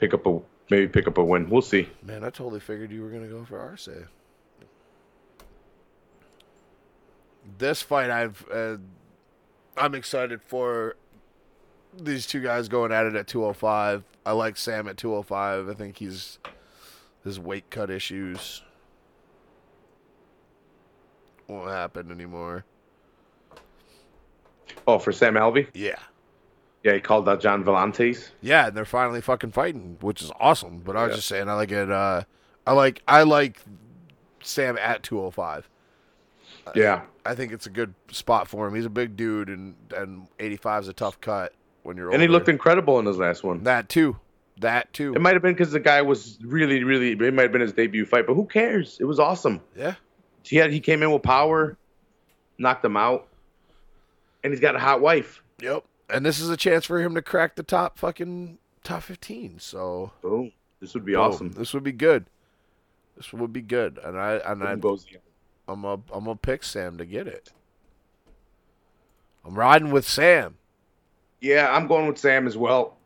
Pick up a maybe pick up a win. We'll see. Man, I totally figured you were gonna go for Arce. This fight, I've uh, I'm excited for these two guys going at it at 205. I like Sam at 205. I think he's his weight cut issues won't happen anymore. Oh, for Sam Alvey, Yeah. Yeah, he called out Gian Villantes. Yeah, and they're finally fucking fighting, which is awesome. But I was Yeah. just saying, I like it. Uh, I like I like Sam at 205. Yeah, I think it's a good spot for him. He's a big dude, and and 85 is a tough cut when you're. and he looked incredible in his last one. that too. That too. It might have been because the guy was really, really. It might have been his debut fight, but who cares? It was awesome. yeah. He had he came in with power, knocked him out, and he's got a hot wife. Yep. And this is a chance for him to crack the top fucking top 15. So Boom! This would be boom. awesome. This would be good. This would be good. And I and i i'm a I'm gonna pick Sam to get it. I'm riding with Sam. Yeah, I'm going with Sam as well.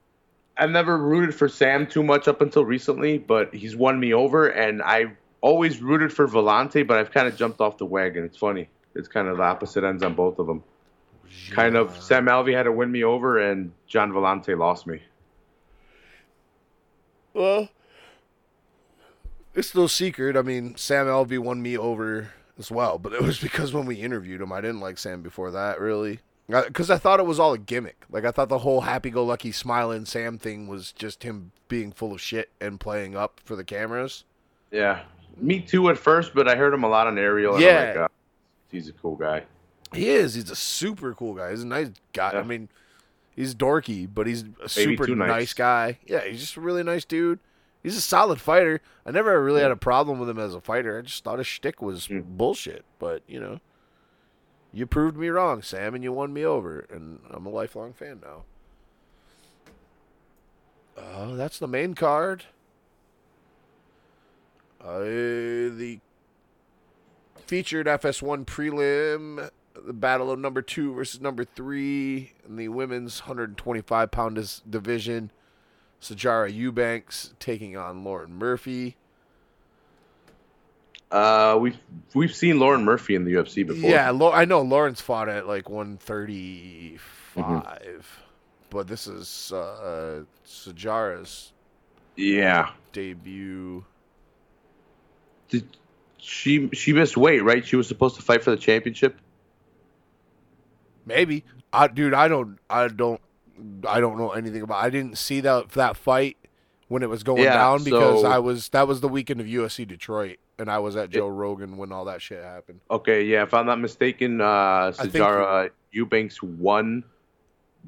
I've never rooted for Sam too much up until recently, but he's won me over, and I always rooted for Villante, but I've kind of jumped off the wagon. It's funny. It's kind of the opposite ends on both of them. Kind of Sam Alvey had to win me over, and Gian Villante lost me. Well, it's no secret. I mean, Sam Alvey won me over as well, but it was *laughs* because when we interviewed him, I didn't like Sam before that, really. Because I thought it was all a gimmick. Like, I thought the whole happy go lucky smiling Sam thing was just him being full of shit and playing up for the cameras. Yeah, me too at first, but I heard him a lot on Ariel. And Yeah. I'm like, uh, he's a cool guy. He is. He's a super cool guy. He's a nice guy. I mean, he's dorky, but he's a super nice. nice. guy. Yeah, he's just a really nice dude. He's a solid fighter. I never really had a problem with him as a fighter. I just thought his shtick was Mm. bullshit. But you know, you proved me wrong, Sam, and you won me over, and I'm a lifelong fan now. Uh, that's the main card. Uh, the featured FS1 prelim, the battle of number two versus number three in the women's 125 pound division. Sijara Eubanks taking on Lauren Murphy. Uh, we've we've seen Lauren Murphy in the UFC before. Yeah, I know Lauren's fought at like 135, but this is uh, Sijara's yeah. debut. Did she she missed weight, right? She was supposed to fight for the championship. Maybe, I, dude, I don't, I don't, I don't know anything about. I didn't see that that fight when it was going Yeah, down because so- I was that was the weekend of UFC Detroit, and I was at Joe Rogan when all that shit happened. Okay, yeah, if I'm not mistaken, uh, Sijara Eubanks won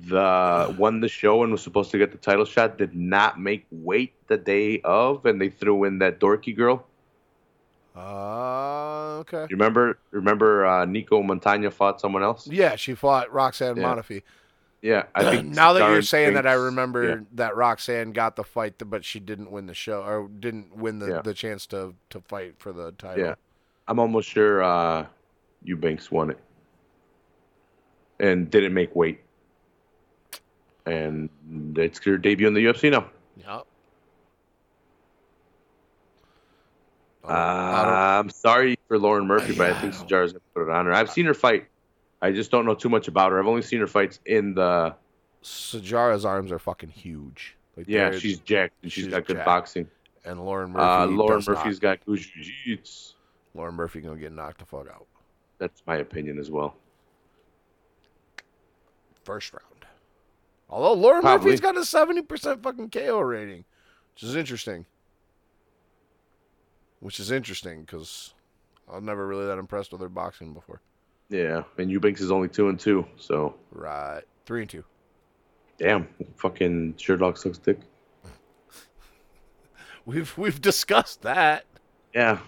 the won the show and was supposed to get the title shot. Did not make weight the day of, and they threw in that dorky girl. Uh, okay. You remember? Remember? Uh, Nicco Montaño fought someone else. Yeah, she fought Roxanne Yeah. Modafferi. Yeah, I think now that you're Darren saying that, I remember yeah. that Roxanne got the fight, but she didn't win the show or didn't win the, Yeah. the chance to to fight for the title. Yeah, I'm almost sure uh, Eubanks won it and didn't make weight, and it's her debut in the UFC now. Yep. Uh, I'm sorry for Lauren Murphy, but I think. Sijara's gonna put it on her. I've seen her fight. I just don't know too much about her. I've only seen her fights in the. Sijara's arms are fucking huge. Like Yeah, she's jacked and she's she's got good jacked. boxing. and Lauren Murphy. Uh, Lauren does not. Murphy's got good jiu-jitsu. Lauren Murphy gonna get knocked the fuck out That's my opinion as well. first round. Although Lauren Probably. Murphy's got a seventy percent fucking KO rating, which is interesting. Which is interesting because I was never really that impressed with her boxing before. Yeah, and Eubanks is only two and two, so Right, three and two. damn, fucking dog sucks dick. *laughs* We've we've discussed that. Yeah,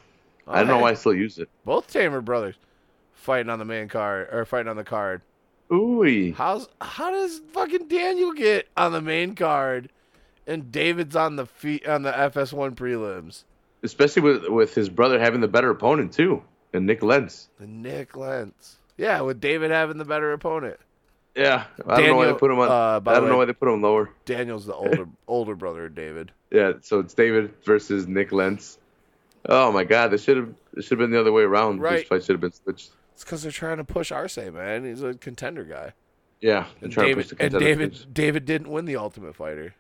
I don't know why I still use it. Both Teymur brothers fighting on the main card or fighting on the card. Ooh, How's how does fucking Daniel get on the main card, and David's on the feet on the FS1 prelims? Especially with with his brother having the better opponent too, and Nik Lentz. The Nik Lentz. Yeah, with David having the better opponent. Yeah, I don't know why they put him on. uh, I don't know why they put him lower. Daniel's the older *laughs* older brother of David. Yeah, so it's David versus Nik Lentz. Oh my God, this should have should have been the other way around. Right. This fight should have been switched. It's because they're trying to push Arce, man. He's a contender guy. Yeah, And trying to David push the and David. David didn't win the Ultimate Fighter.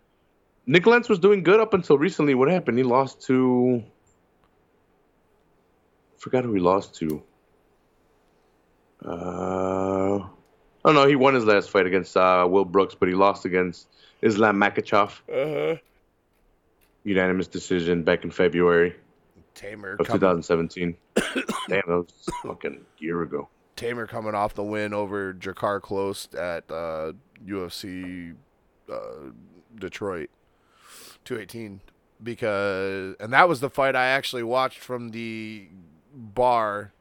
Nik Lentz was doing good up until recently. What happened? He lost to. Forgot who he lost to. Uh, oh no, he won his last fight against uh, Will Brooks, but he lost against Islam Makhachev. Uh-huh. Unanimous decision back in February Teymur of coming, 2017. *coughs* Damn, that was fucking a year ago. Teymur coming off the win over Drakkar Klose at uh, UFC uh, Detroit 218 because and that was the fight I actually watched from the bar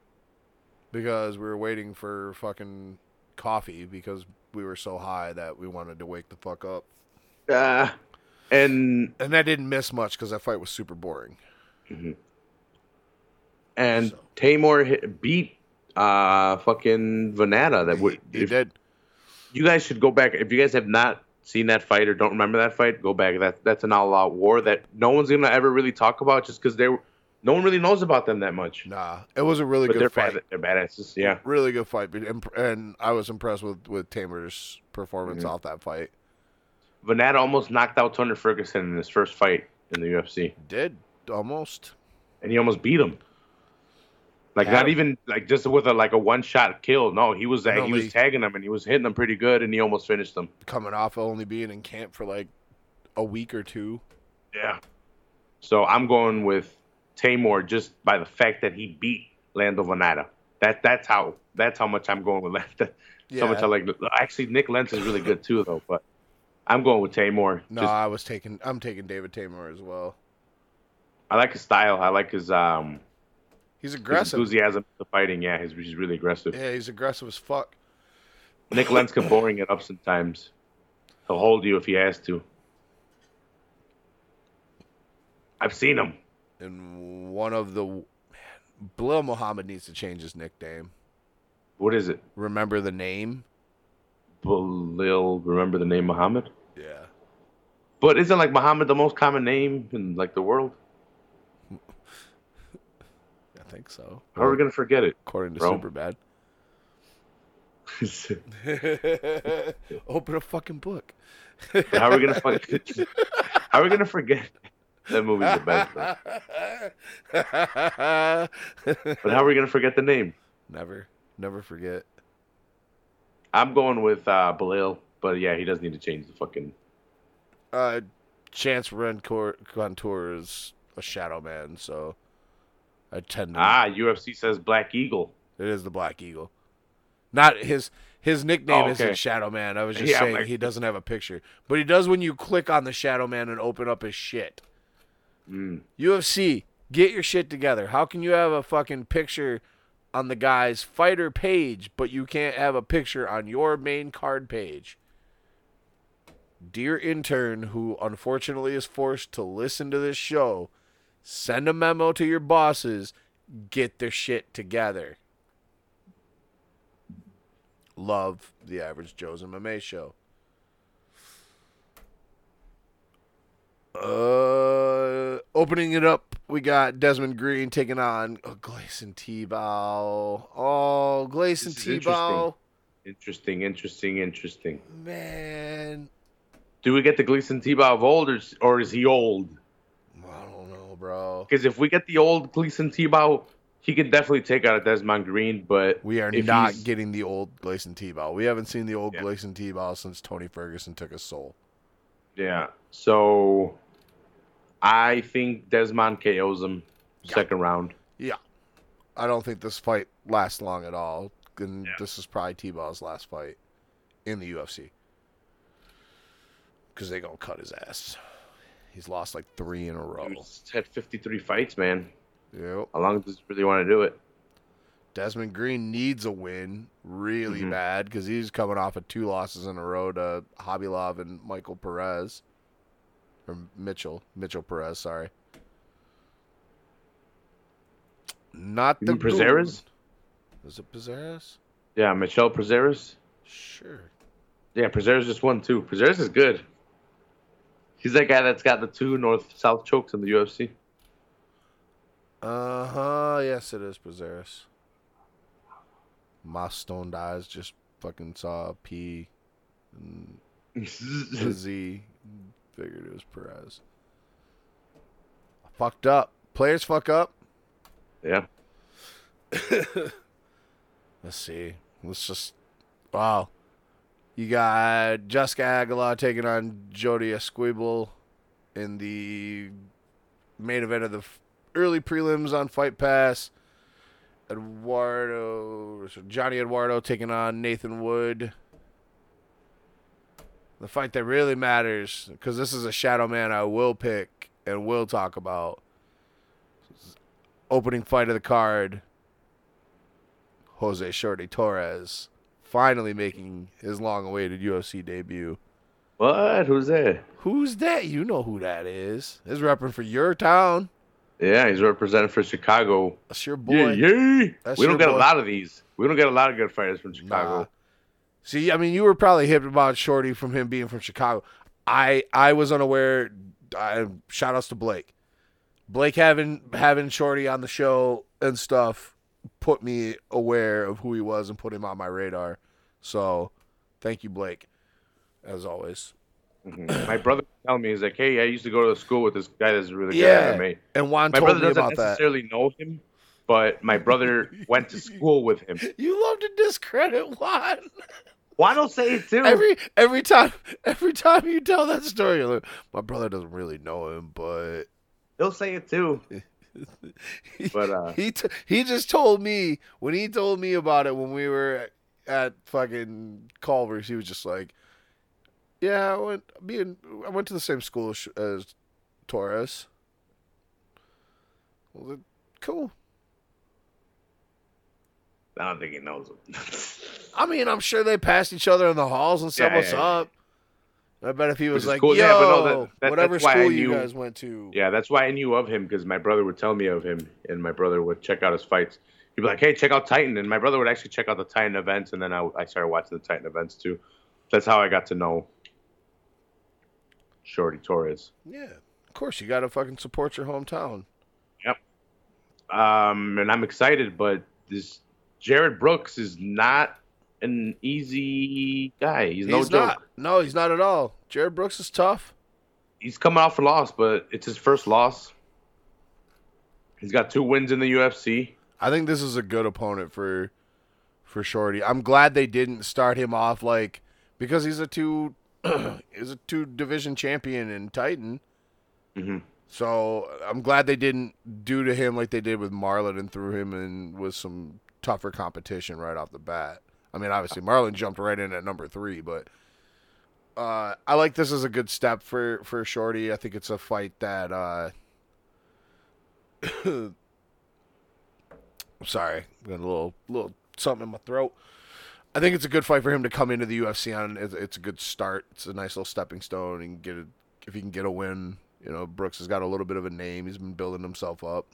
because we were waiting for fucking coffee because we were so high that we wanted to wake the fuck up. Uh, and And I didn't miss much because that fight was super boring. and So. Teymur hit, beat uh fucking Vannata. That would He if- did. you guys should go back if you guys have not seen that fight or don't remember that fight go back that that's an all out war that no one's gonna ever really talk about just because they're no one really knows about them that much Nah, it was a really but good they're fight. bad, they're badasses yeah really good fight, imp- and I was impressed with with Teymur's performance Mhm. off that fight. Vannata almost knocked out Tony Ferguson in his first fight in the UFC Did almost. and he almost beat him like not him. even like just with a like a one shot kill no he was he was tagging him and he was hitting him pretty good and he almost finished him coming off only being in camp for like a week or two. Yeah. So I'm going with Teymur just by the fact that he beat Lando Vannata. That that's how that's how much I'm going with that. Yeah. How much I like. Actually, Nik Lentz is really good too, though. But I'm going with Teymur. No, Just, I was taking. I'm taking David Teymur as well. I like his style. I like his um He's his aggressive. enthusiasm for fighting. Yeah, he's he's really aggressive. Yeah, he's aggressive as fuck. Nik Lentz can boring it up sometimes. He'll hold you if he has to. I've seen him. And one of the man, Belal Muhammad needs to change his nickname. What is it? Remember the name? Belal, Remember the name Muhammad? Yeah. But isn't like Muhammad the most common name in like the world? I think so. How are we gonna forget it? According to bro? Superbad. *laughs* Open a fucking book. how are we gonna fuck- *laughs* How are we gonna forget? That movie's the best. But how are we gonna forget the name? never, never forget. I'm going with uh, Balil, but yeah, he does need to change the fucking. Uh, Chance Rencour Contour is a shadow man, so Tend. Ah, UFC says Black Eagle. It is the Black Eagle. Not his his nickname Oh, okay. isn't Shadow Man. I was just *laughs* Yeah, saying like- he doesn't have a picture, but he does when you click on the Shadow Man and open up his shit. Mm. UFC, get your shit together. How can you have a fucking picture on the guy's fighter page, but you can't have a picture on your main card page? dear intern who unfortunately is forced to listen to this show, send a memo to your bosses, get their shit together. Love the Average Joe's MMA show. Uh, opening it up, we got Desmond Green taking on oh, Gleison Tibau. Oh, is Tibau. Interesting, interesting, interesting. Man, Do we get the Gleison Tibau of old, or, or is he old? I don't know, bro. Because if we get the old Gleison Tibau, he can definitely take out a Desmond Green. But We are not he's- getting the old Gleison Tibau. We haven't seen the old Yeah. Gleison Tibau since Tony Ferguson took his soul. Yeah. So I think Desmond KOs him second round. Yeah. I don't think this fight lasts long at all. And Yeah. this is probably Tibau's last fight in the UFC. Because they're going to cut his ass. He's lost like three in a row. He's had 53 fights, man. Yep. How long does he really want to do it? Desmond Green needs a win really Mhm. bad because he's coming off of two losses in a row to Hobby Love and Michael Perez. Or Mitchell. Mitchell Perez, sorry. Not the good- Is it Perez? Yeah, Michel Prazeres. Sure. Yeah, Prazeres just won too. Prazeres is good. He's that guy that's got the two north-south chokes in the UFC. Uh huh. Yes, it is Prazeres. My stone eyes just fucking saw a P and a *laughs* Z. Figured it was Perez. Fucked up. Players fuck up. yeah. *laughs* Let's see. Let's just. Wow. You got Jessica Aguilar taking on Jody Esquibel in the main event of the early prelims on Fight Pass. Eduardo, Johnny Eduardo taking on Nathan Wood. The fight that really matters, because this is a shadow man I will pick and will talk about. Opening fight of the card. Jose Shorty Torres finally making his long-awaited UFC debut. What? Who's that? Who's that? You know who that is. Is repping for your town. Yeah, he's representing for Chicago. That's your boy. Yeah, yeah. That's we don't get boy. a lot of these. We don't get a lot of good fighters from Nah. Chicago. See, I mean, you were probably hip about Shorty from him being from Chicago. I I was unaware. I, shout outs to Blake. Blake having having Shorty on the show and stuff put me aware of who he was and put him on my radar. So, thank you, Blake, as always. Mhm. My brother tell me he's like, hey, I used to go to school with this guy that's really good Yeah. at MMA. And Juan My told brother me doesn't about that. necessarily know him, but my brother *laughs* went to school with him. You love to discredit Juan. Why don't say it too? every every time every time you tell that story, you're like, my brother doesn't really know him, but He'll say it too. *laughs* he, But, uh, he t- he just told me when he told me about it when we were at fucking Culver's, he was just like, "Yeah, I went being I went to the same school as, as Torres." Well, then, cool. I don't think he knows him. I mean, I'm sure they passed each other in the halls and said, Yeah, "What's yeah. up?" I bet if he was like, cool. "Yo, Yeah, no, that- that- whatever that's why I school you guys went to," yeah, that's why I knew of him because my brother would tell me of him, and my brother would check out his fights. He'd be like, "Hey, check out Titan," and my brother would actually check out the Titan events, and then I, I started watching the Titan events too. That's how I got to know Shorty Torres. Yeah, of course you got to fucking support your hometown. Yep. Um, and I'm excited, but this Jarred Brooks is not an easy guy. He's, no he's joke. not. No, he's not at all. Jarred Brooks is tough. He's coming off a loss, but it's his first loss. He's got two wins in the UFC. I think this is a good opponent for for Shorty. I'm glad they didn't start him off like because he's a two *clears throat* he's a two division champion in Titan. Mhm. So I'm glad they didn't do to him like they did with Marlon and threw him in with some tougher competition right off the bat. I mean, obviously Marlon jumped right in at number three, but uh, I like this as a good step for for Shorty. I think it's a fight that. Uh, *coughs* I'm sorry, got a little little something in my throat. I think it's a good fight for him to come into the UFC on. It's, it's a good start. It's a nice little stepping stone and get it if he can get a win. You know, Brooks has got a little bit of a name. He's been building himself up.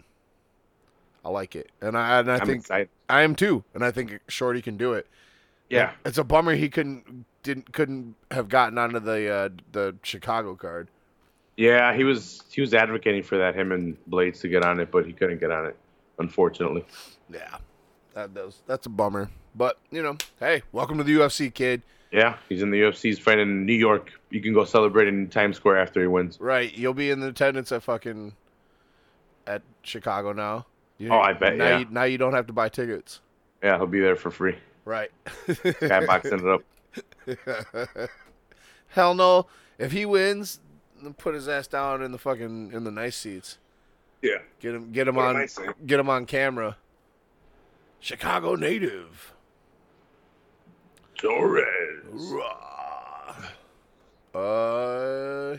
I like it, and I and I I'm think excited. I am too, and I think Shorty can do it. Yeah. It's a bummer he couldn't didn't couldn't have gotten onto the uh, the Chicago card. Yeah, he was he was advocating for that him and Blades to get on it, but he couldn't get on it, unfortunately. Yeah, that does that's a bummer. But you know, hey, welcome to the UFC, kid. Yeah, he's in the UFC. He's fighting in New York. You can go celebrate in Times Square after he wins. Right, you'll be in the attendance at fucking at Chicago now. You, Oh, I bet, Now yeah. you, now you don't have to buy tickets. Yeah, he'll be there for free. Right. Skyboxing it up. *laughs* Hell no. If he wins, put his ass down in the fucking in the nice seats. Yeah. Get him get him What on get him on camera. Chicago native. Torres. Rah. Uh,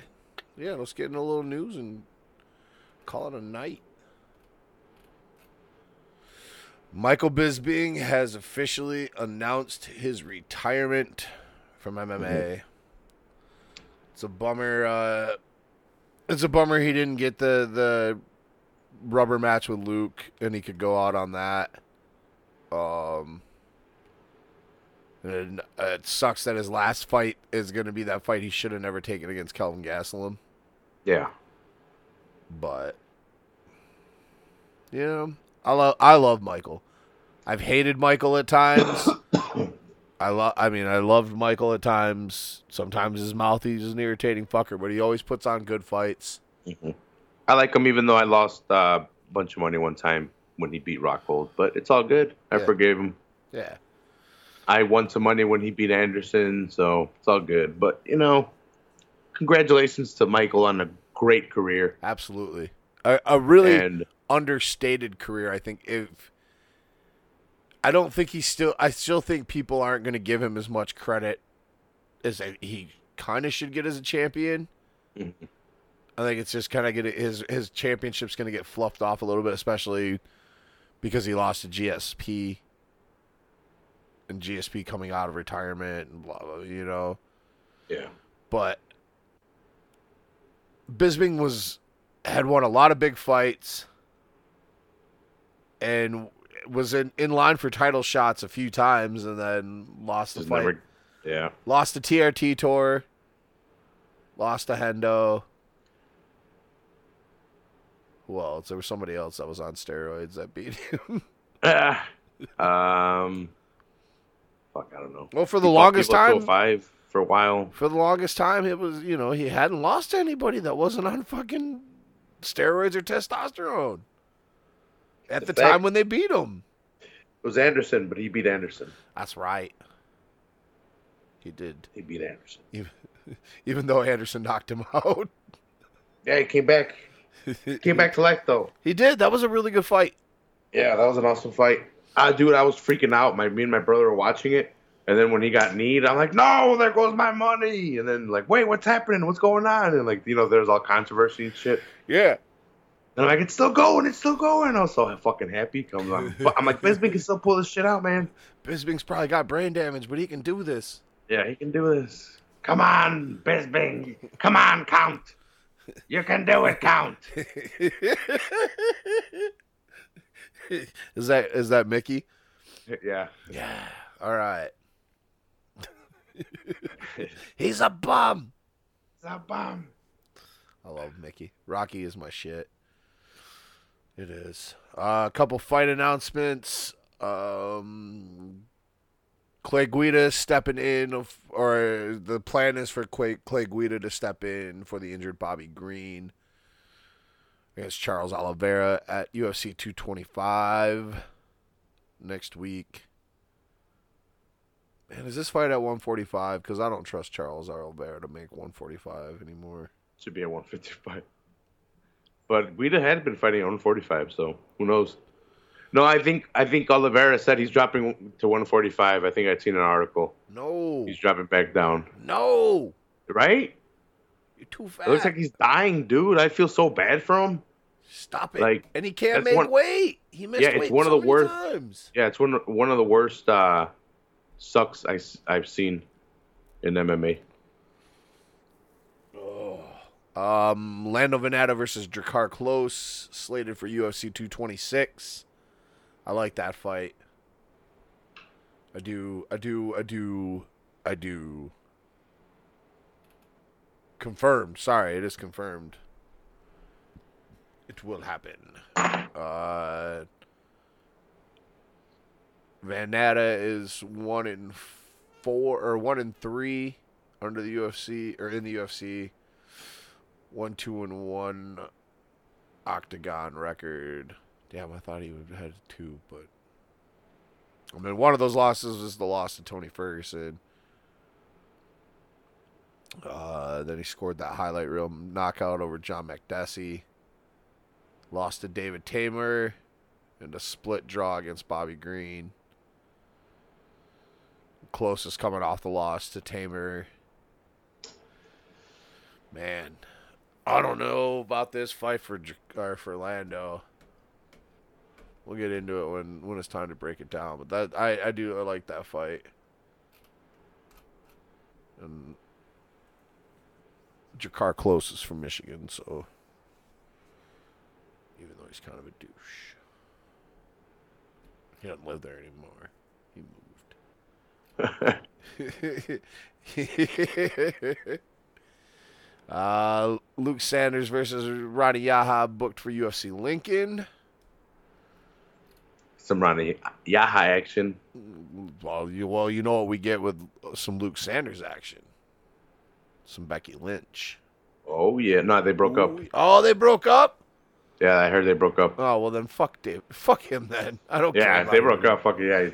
yeah, let's get into a little news and call it a night. Michael Bisping has officially announced his retirement from MMA. It's a bummer. Uh, it's a bummer he didn't get the the rubber match with Luke, and he could go out on that. Um, and it sucks that his last fight is going to be that fight he should have never taken against Kelvin Gastelum. Yeah. But you know, I love I love Michael. I've hated Michael at times. *coughs* I love. I mean, I loved Michael at times. Sometimes his mouth he's an irritating fucker, but he always puts on good fights. I like him even though I lost uh, a bunch of money one time when he beat Rockhold, but it's all good. I Yeah. forgave him. Yeah, I won some money when he beat Anderson, so it's all good. But, you know, congratulations to Michael on a great career. absolutely. A, a really And understated career. I think if I don't think he's still. I still think people aren't going to give him as much credit as he kind of should get as a champion. Mhm. I think it's just kind of get his his championship's going to get fluffed off a little bit, especially because he lost to GSP and GSP coming out of retirement and blah blah. You know, yeah. but Bisping was had won a lot of big fights and was in, in line for title shots a few times and then lost the Just fight. never, yeah. Lost the TRT tour. Lost to Hendo. Who else? There was somebody else that was on steroids that beat him. *laughs* Ah, um, fuck, I don't know. well, for the He longest people time, five for a while. for the longest time, it was you know he hadn't lost to anybody that wasn't on fucking steroids or testosterone. At the The time when they beat him, It was Anderson, but he beat Anderson. that's right. He did, He beat Anderson. *laughs* even, even though Anderson knocked him *laughs* out. Yeah, he came back. *laughs* Came back to life though. He did. That was a really good fight. Yeah, that was an awesome fight. I dude, I was freaking out. My me and my brother were watching it, and then when he got kneed, I'm like, "No, there goes my money!" And then like, "Wait, what's happening? What's going on?" And like, you know, there's all controversy and shit. Yeah. And I'm like, "It's still going. It's still going." I was so fucking happy. Comes *laughs* on. I'm like, Bisping can still pull this shit out, man. Bisping's probably got brain damage, but he can do this. Yeah, he can do this. Come on, Bisping. Come on, Count. You can do it, Count. *laughs* is that is that Mickey? Yeah. Yeah. All right. *laughs* He's a bum. He's a bum. I love Mickey. Rocky is my shit. It is. Uh, a couple fight announcements. Um, Clay Guida stepping in, of, or the plan is for Clay, Clay Guida to step in for the injured Bobby Green against Charles Oliveira at UFC 225 next week. Man, is this fight at 145? Because I don't trust Charles Oliveira to make 145 anymore. Should be at 155. But Guida had been fighting at 145, so who knows? No, I think I think Oliveira said he's dropping to 145. I think I'd seen an article. No. He's dropping back down. No. Right? You're too fat. It looks like he's dying, dude. I feel so bad for him. Stop it. like, and he can't make one- weight. He missed Yeah, it's weight one of the worst- times. Yeah, it's one one of the worst uh, sucks I, have seen in MMA. Um, Lando Vannata versus Drakkar Klose, slated for UFC 226. I like that fight. I do, I do, I do, I do. Confirmed. Sorry, it is confirmed. It will happen. Uh, Vannata is one in four or one in three under the UFC or in the UFC. One, two, and one octagon record. Damn, I thought he would have had two, but I mean, one of those losses was the loss to Tony Ferguson. Uh, then he scored that highlight reel knockout over John Makdessi. Lost to David Teymur and a split draw against Bobby Green. Closest coming off the loss to Teymur. Man, I don't know about this fight for or for Lando. We'll get into it when when it's time to break it down. But that I I do I like that fight. And Drakkar Klose is from Michigan, so even though he's kind of a douche, he doesn't live there anymore. He moved. *laughs* *laughs* uh, Luke Sanders versus Rani Yahya booked for UFC Lincoln. Some Rani Yahya action. Well, you well you know what we get with some Luke Sanders action. Some Becky Lynch. Oh yeah, no, they broke Ooh. up. Oh, they broke up. Yeah, I heard they broke up. Oh well, then fuck Dave. Fuck him then. I don't yeah, care. Yeah, they broke up. Fuck yeah.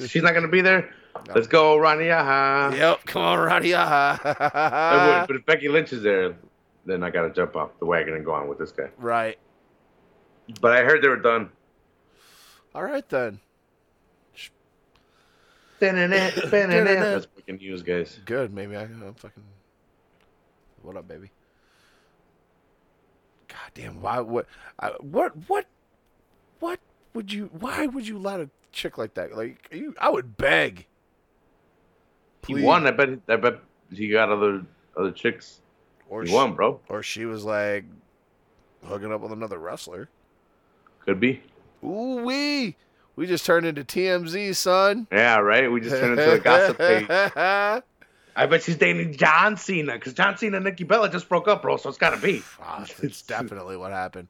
*laughs* She's not gonna be there. No. Let's go, Rani Yahya. Yep, come on, Rani Yahya. but, but if Becky Lynch is there, then I gotta jump off the wagon and go on with this guy. Right. But I heard they were done. All right then. Spin and it, spin and it. That's fucking news, guys. Good. Maybe I, I'm fucking. What up, baby? God damn! Why? What? I, what? What? What would you? Why would you let a chick like that? Like you, I would beg. Please. He won. I bet. I bet he got other other chicks. Or he she, won, bro. Or she was like hooking up with another wrestler. Could be. Ooh wee. We just turned into TMZ, son. Yeah, right. We just turned into a gossip page. *laughs* I bet she's dating John Cena because John Cena and Nikki Bella just broke up, bro. So it's got to be. Ah, it's definitely what happened.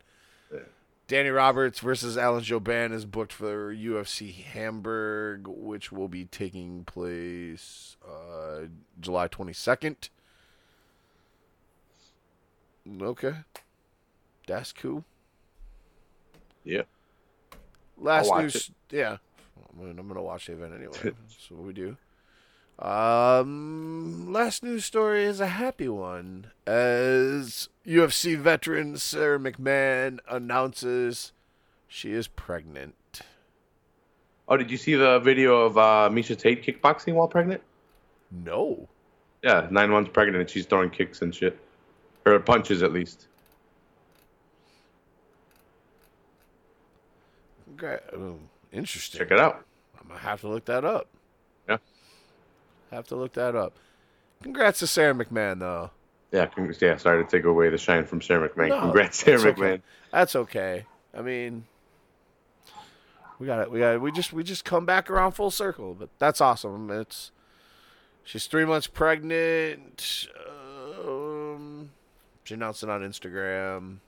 Danny Roberts versus Alan Jouban is booked for UFC Hamburg, which will be taking place uh, July 22nd. Okay. That's cool. Yeah. Last news. It. Yeah. I'm going to watch the event anyway. *laughs* That's what we do. Um, last news story is a happy one as UFC veteran Sara McMann announces she is pregnant. Oh, did you see the video of uh, Miesha Tate kickboxing while pregnant? No. Yeah, nine months pregnant and she's throwing kicks and shit. Or punches at least. Okay. Oh, interesting. Check it out. I'm going to have to look that up. Have to look that up. Congrats to Sara McMann, though. Yeah, yeah. Sorry to take away the shine from Sara McMann. No, Congrats, Sara McMann. Okay. That's okay. I mean, we got it. We got it. We just we just come back around full circle. But that's awesome. It's she's three months pregnant. Um, she announced it on Instagram.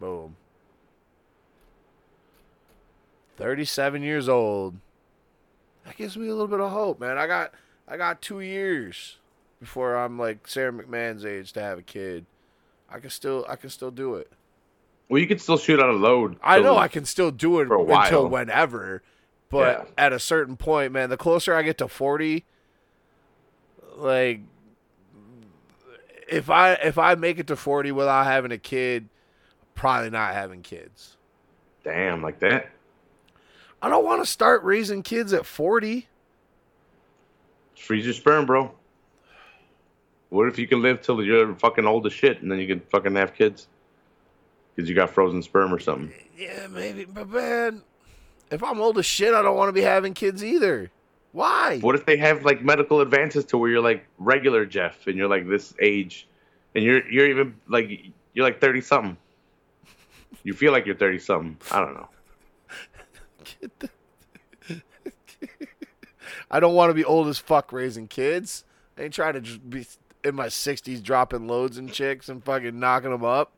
Boom. 37 years old. That gives me a little bit of hope, man. I got I got 2 years before I'm like Sara McMann's age to have a kid. I can still I can still do it. Well, you can still shoot on a load. I know I can still do it until whenever. But yeah. at a certain point, man, the closer I get to 40, like if I if I make it to 40 without having a kid, probably not having kids. Damn, like that. I don't want to start raising kids at 40. Freeze your sperm, bro. What if you can live till you're fucking old as shit and then you can fucking have kids? Because you got frozen sperm or something. Yeah, maybe. But man, If I'm old as shit, I don't want to be having kids either. Why? What if they have like medical advances to where you're like regular Jeff and you're like this age, and you're you're even like you're like thirty something. You feel like you're thirty something. I don't know. *laughs* *laughs* I don't want to be old as fuck raising kids. I ain't trying to be in my 60s dropping loads and chicks and fucking knocking them up.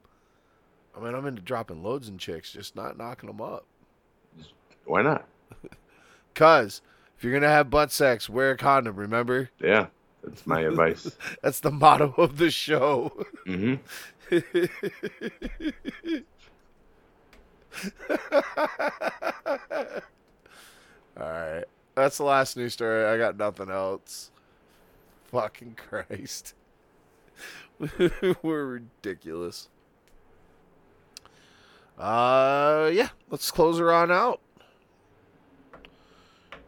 I mean, I'm into dropping loads and chicks, just not knocking them up. Why not? *laughs* Cuz if you're going to have butt sex, wear a condom, remember? Yeah, that's my advice. That's the motto of the show. hmm *laughs* All right. That's the last news story. I got nothing else. Fucking Christ. *laughs* We're ridiculous. Uh yeah, let's close her on out.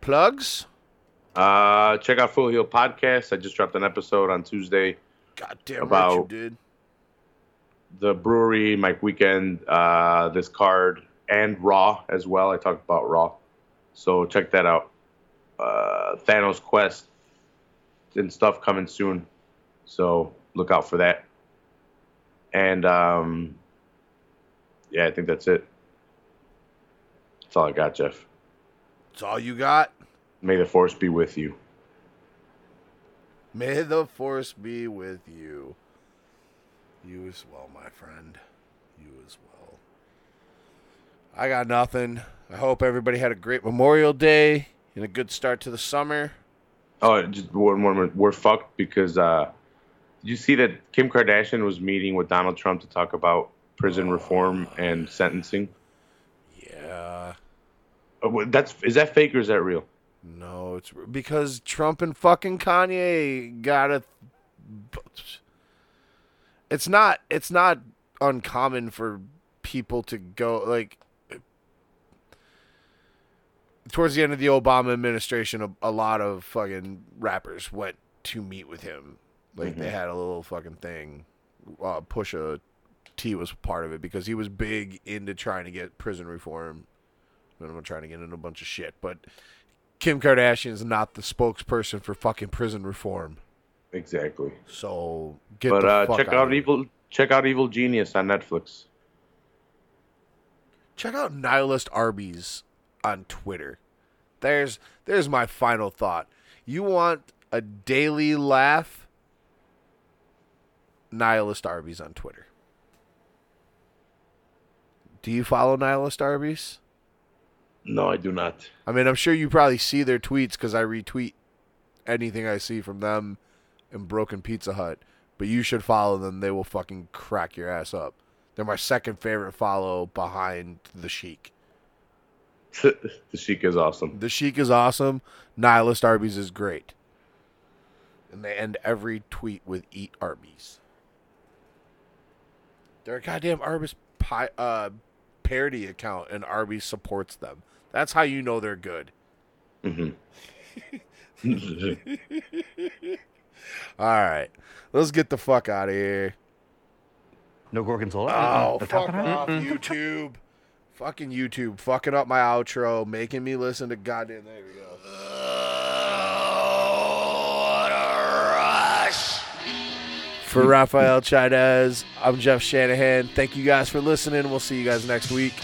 Plugs? Uh, check out Full Heel Podcast. I just dropped an episode on Tuesday. God damn right you About- did. The brewery, Mike Weekend, uh, this card, and Raw as well. I talked about Raw, so check that out. Uh, Thanos Quest and stuff coming soon, so look out for that. And um, yeah, I think that's it. That's all I got, Jeff. That's all you got? May the force be with you. May the force be with you. You as well, my friend. You as well. I got nothing. I hope everybody had a great Memorial Day and a good start to the summer. Oh, just one more. minute. We're fucked because uh, did you see that Kim Kardashian was meeting with Donald Trump to talk about prison reform and sentencing? Yeah. Uh, That's is that fake or is that real? No, it's because Trump and fucking Kanye got a. It's not. It's not uncommon for people to go like. Towards the end of the Obama administration, a, a lot of fucking rappers went to meet with him. Like they had a little fucking thing. Uh, Pusha T was part of it because he was big into trying to get prison reform. And I'm trying to get into a bunch of shit, but Kim Kardashian is not the spokesperson for fucking prison reform. Exactly. So get but the uh, fuck check out out evil. Check out Evil Genius on Netflix. Check out Nihilist Arby's on Twitter. There's there's my final thought. You want a daily laugh? Nihilist Arby's on Twitter. Do you follow Nihilist Arby's? No, I do not. I mean, I'm sure you probably see their tweets because I retweet anything I see from them and Broken Pizza Hut. But you should follow them. They will fucking crack your ass up. They're my second favorite follow behind the Sheik. *laughs* the Sheik is awesome. The Sheik is awesome. Nihilist Arby's is great. And they end every tweet with "Eat Arby's." They're a goddamn Arby's pi- uh, parody account, and Arby's supports them. That's how you know they're good. hmm *laughs* *laughs* All right, let's get the fuck out of here. No gorgonzola. Oh, uh, The fuck of it? off, YouTube. Fucking YouTube. Fucking up my outro. Making me listen to goddamn. There we go. For Rafael Chavez, I'm Jeff Shanahan. Thank you guys for listening. We'll see you guys next week.